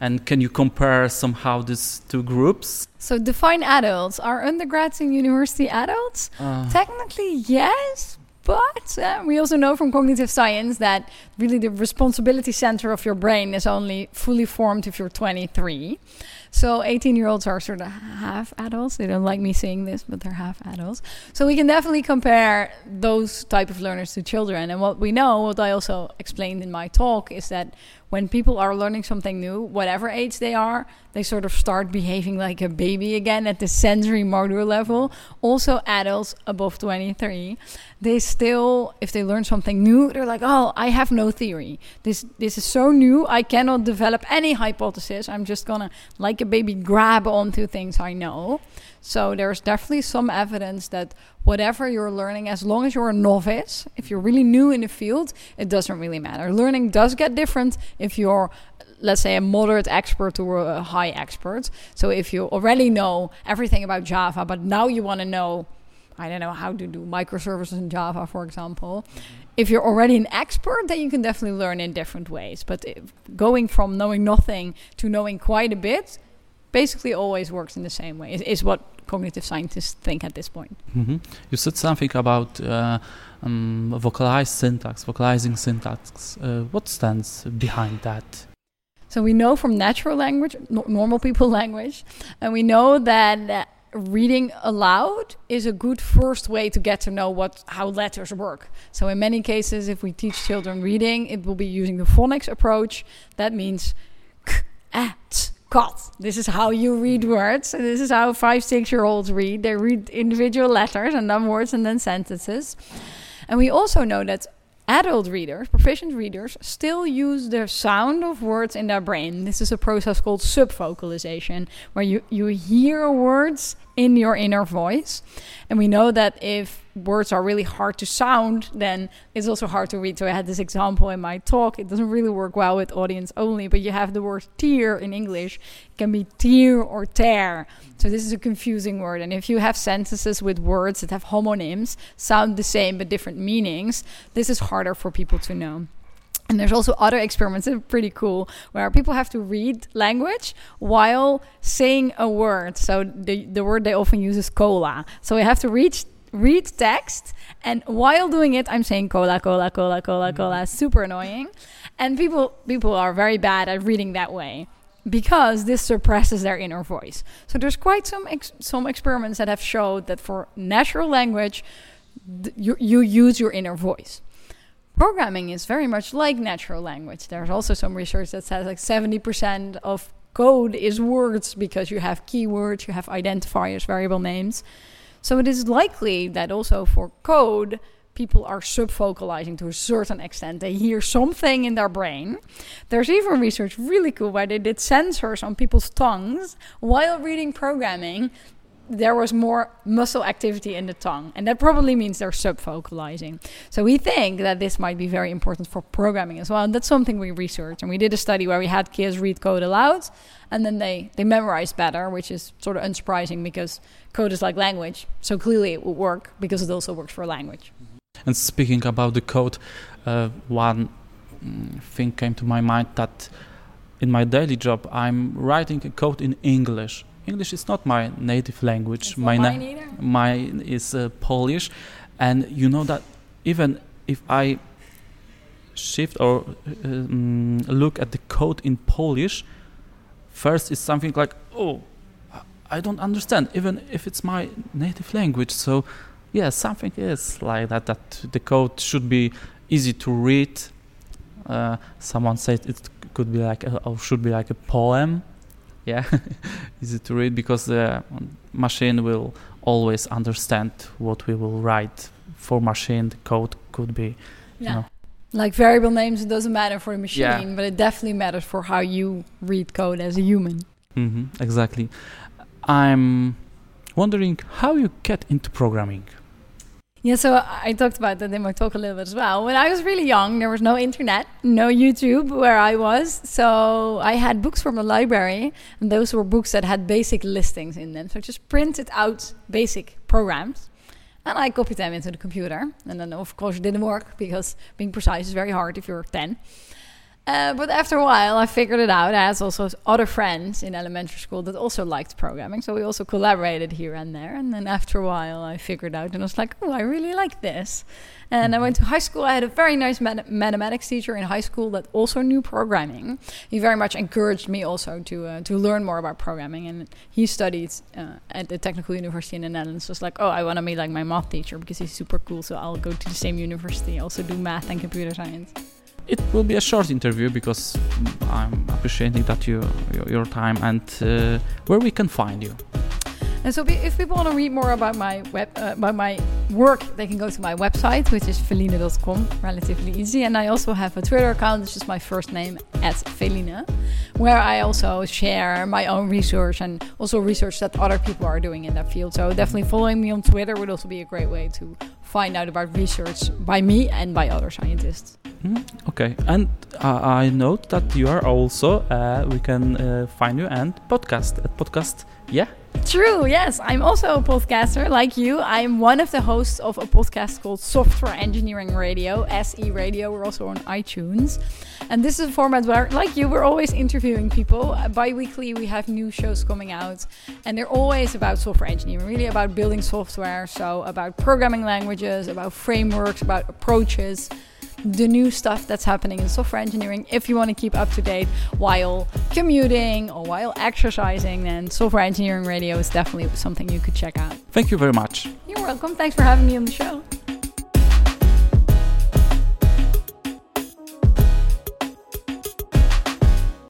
And can you compare somehow these two groups? So define adults. Are undergrads and university adults? Uh, Technically, yes. But uh, we also know from cognitive science that really the responsibility center of your brain is only fully formed if you're 23. So 18 year olds are sort of half adults. They don't like me saying this, but they're half adults. So we can definitely compare those type of learners to children. And what we know, what I also explained in my talk, is that when people are learning something new, whatever age they are, they sort of start behaving like a baby again at the sensory motor level. Also, adults above 23, they still, if they learn something new, they're like, "Oh, I have no theory. This this is so new. I cannot develop any hypothesis. I'm just gonna, like a baby, grab onto things I know." So there's definitely some evidence that whatever you're learning, as long as you're a novice, if you're really new in the field, it doesn't really matter. Learning does get different if you're, let's say, a moderate expert or a high expert. So if you already know everything about Java, but now you want to know, I don't know, how to do microservices in Java, for example. Mm-hmm. If you're already an expert, then you can definitely learn in different ways. But if going from knowing nothing to knowing quite a bit basically always works in the same way, is, is what cognitive scientists think at this point. mhm. You said something about uh, um, vocalized syntax, vocalizing syntax. Uh, what stands behind that? So we know from natural language, no- normal people language, and we know that uh, reading aloud is a good first way to get to know what how letters work. So in many cases, if we teach children reading, it will be using the phonics approach. That means k, a, kat. This is how you read words. And this is how five, six year olds read. They read individual letters and then words and then sentences. And we also know that adult readers, proficient readers, still use the sound of words in their brain. This is a process called subvocalization, where you, you hear words in your inner voice. And we know that if words are really hard to sound, then it's also hard to read. So I had this example in my talk. It doesn't really work well with audience only, but you have the word tear in English. It can be tear or tear. So this is a confusing word. And if you have sentences with words that have homonyms, sound the same but different meanings, this is harder for people to know. And there's also other experiments that are pretty cool where people have to read language while saying a word. So the, the word they often use is cola. So we have to read read text and while doing it I'm saying cola cola cola cola mm-hmm. cola super annoying. And people people are very bad at reading that way because this suppresses their inner voice. So there's quite some ex- some experiments that have showed that for natural language you, you use your inner voice programming is very much like natural language. There's also some research that says like 70% of code is words because you have keywords, you have identifiers, variable names. So it is likely that also for code, people are subvocalizing to a certain extent. They hear something in their brain. There's even research really cool where they did sensors on people's tongues while reading programming there was more muscle activity in the tongue, and that probably means they're subvocalizing. So we think that this might be very important for programming as well. And that's something we researched, and we did a study where we had kids read code aloud, and then they they memorized better, which is sort of unsurprising because code is like language. So clearly it would work because it also works for language. And speaking about the code, uh, one mm, thing came to my mind that in my daily job I'm writing a code in English. English is not my native language. It's my not na- mine mine is uh, Polish, and you know that even if I shift or uh, um, look at the code in Polish, first it's something like, oh, I don't understand, even if it's my native language. So, yeah, something is like that. That the code should be easy to read. Uh, someone said it could be like a, or should be like a poem. Yeah, easy to read because the machine will always understand what we will write. For machine, the code could be, Yeah. you know, Like variable names, it doesn't matter for the machine, Yeah. but it definitely matters for how you read code as a human. mm-hmm, exactly. I'm wondering how you get into programming. Yeah, so I talked about that in my talk a little bit as well. When I was really young, there was no internet, no YouTube where I was. So I had books from the library, and those were books that had basic listings in them. So I just printed out basic programs and I copied them into the computer. And then, of course, it didn't work because being precise is very hard if you're 10. Uh, but after a while, I figured it out. I had also other friends in elementary school that also liked programming, so we also collaborated here and there. And then after a while, I figured out, and I was like, "Oh, I really like this." And I went to high school. I had a very nice math- mathematics teacher in high school that also knew programming. He very much encouraged me also to uh, to learn more about programming. And he studied uh, at the Technical University in the Netherlands. So it's like, oh, I want to be like my math teacher because he's super cool. So I'll go to the same university, also do math and computer science. It will be a short interview because I'm appreciating that you your, your time and uh, where we can find you. And so, if people want to read more about my web, uh, about my work, they can go to my website, which is feline.com, relatively easy. And I also have a Twitter account, which is my first name at Feline, where I also share my own research and also research that other people are doing in that field. So definitely following me on Twitter would also be a great way to find out about research by me and by other scientists. Mhm. Okay, and uh, I note that you are also uh, we can uh, find you and podcast at podcast. Yeah, True, yes. I'm also a podcaster like you. I'm one of the hosts of a podcast called Software Engineering Radio, SE Radio. We're also on iTunes. And this is a format where, like you, we're always interviewing people. Uh, Bi weekly, we have new shows coming out, and they're always about software engineering, really about building software. So, about programming languages, about frameworks, about approaches the new stuff that's happening in software engineering. If you want to keep up to date while commuting or while exercising, then Software Engineering Radio is definitely something you could check out. thank you very much. You're welcome. Thanks for having me on the show.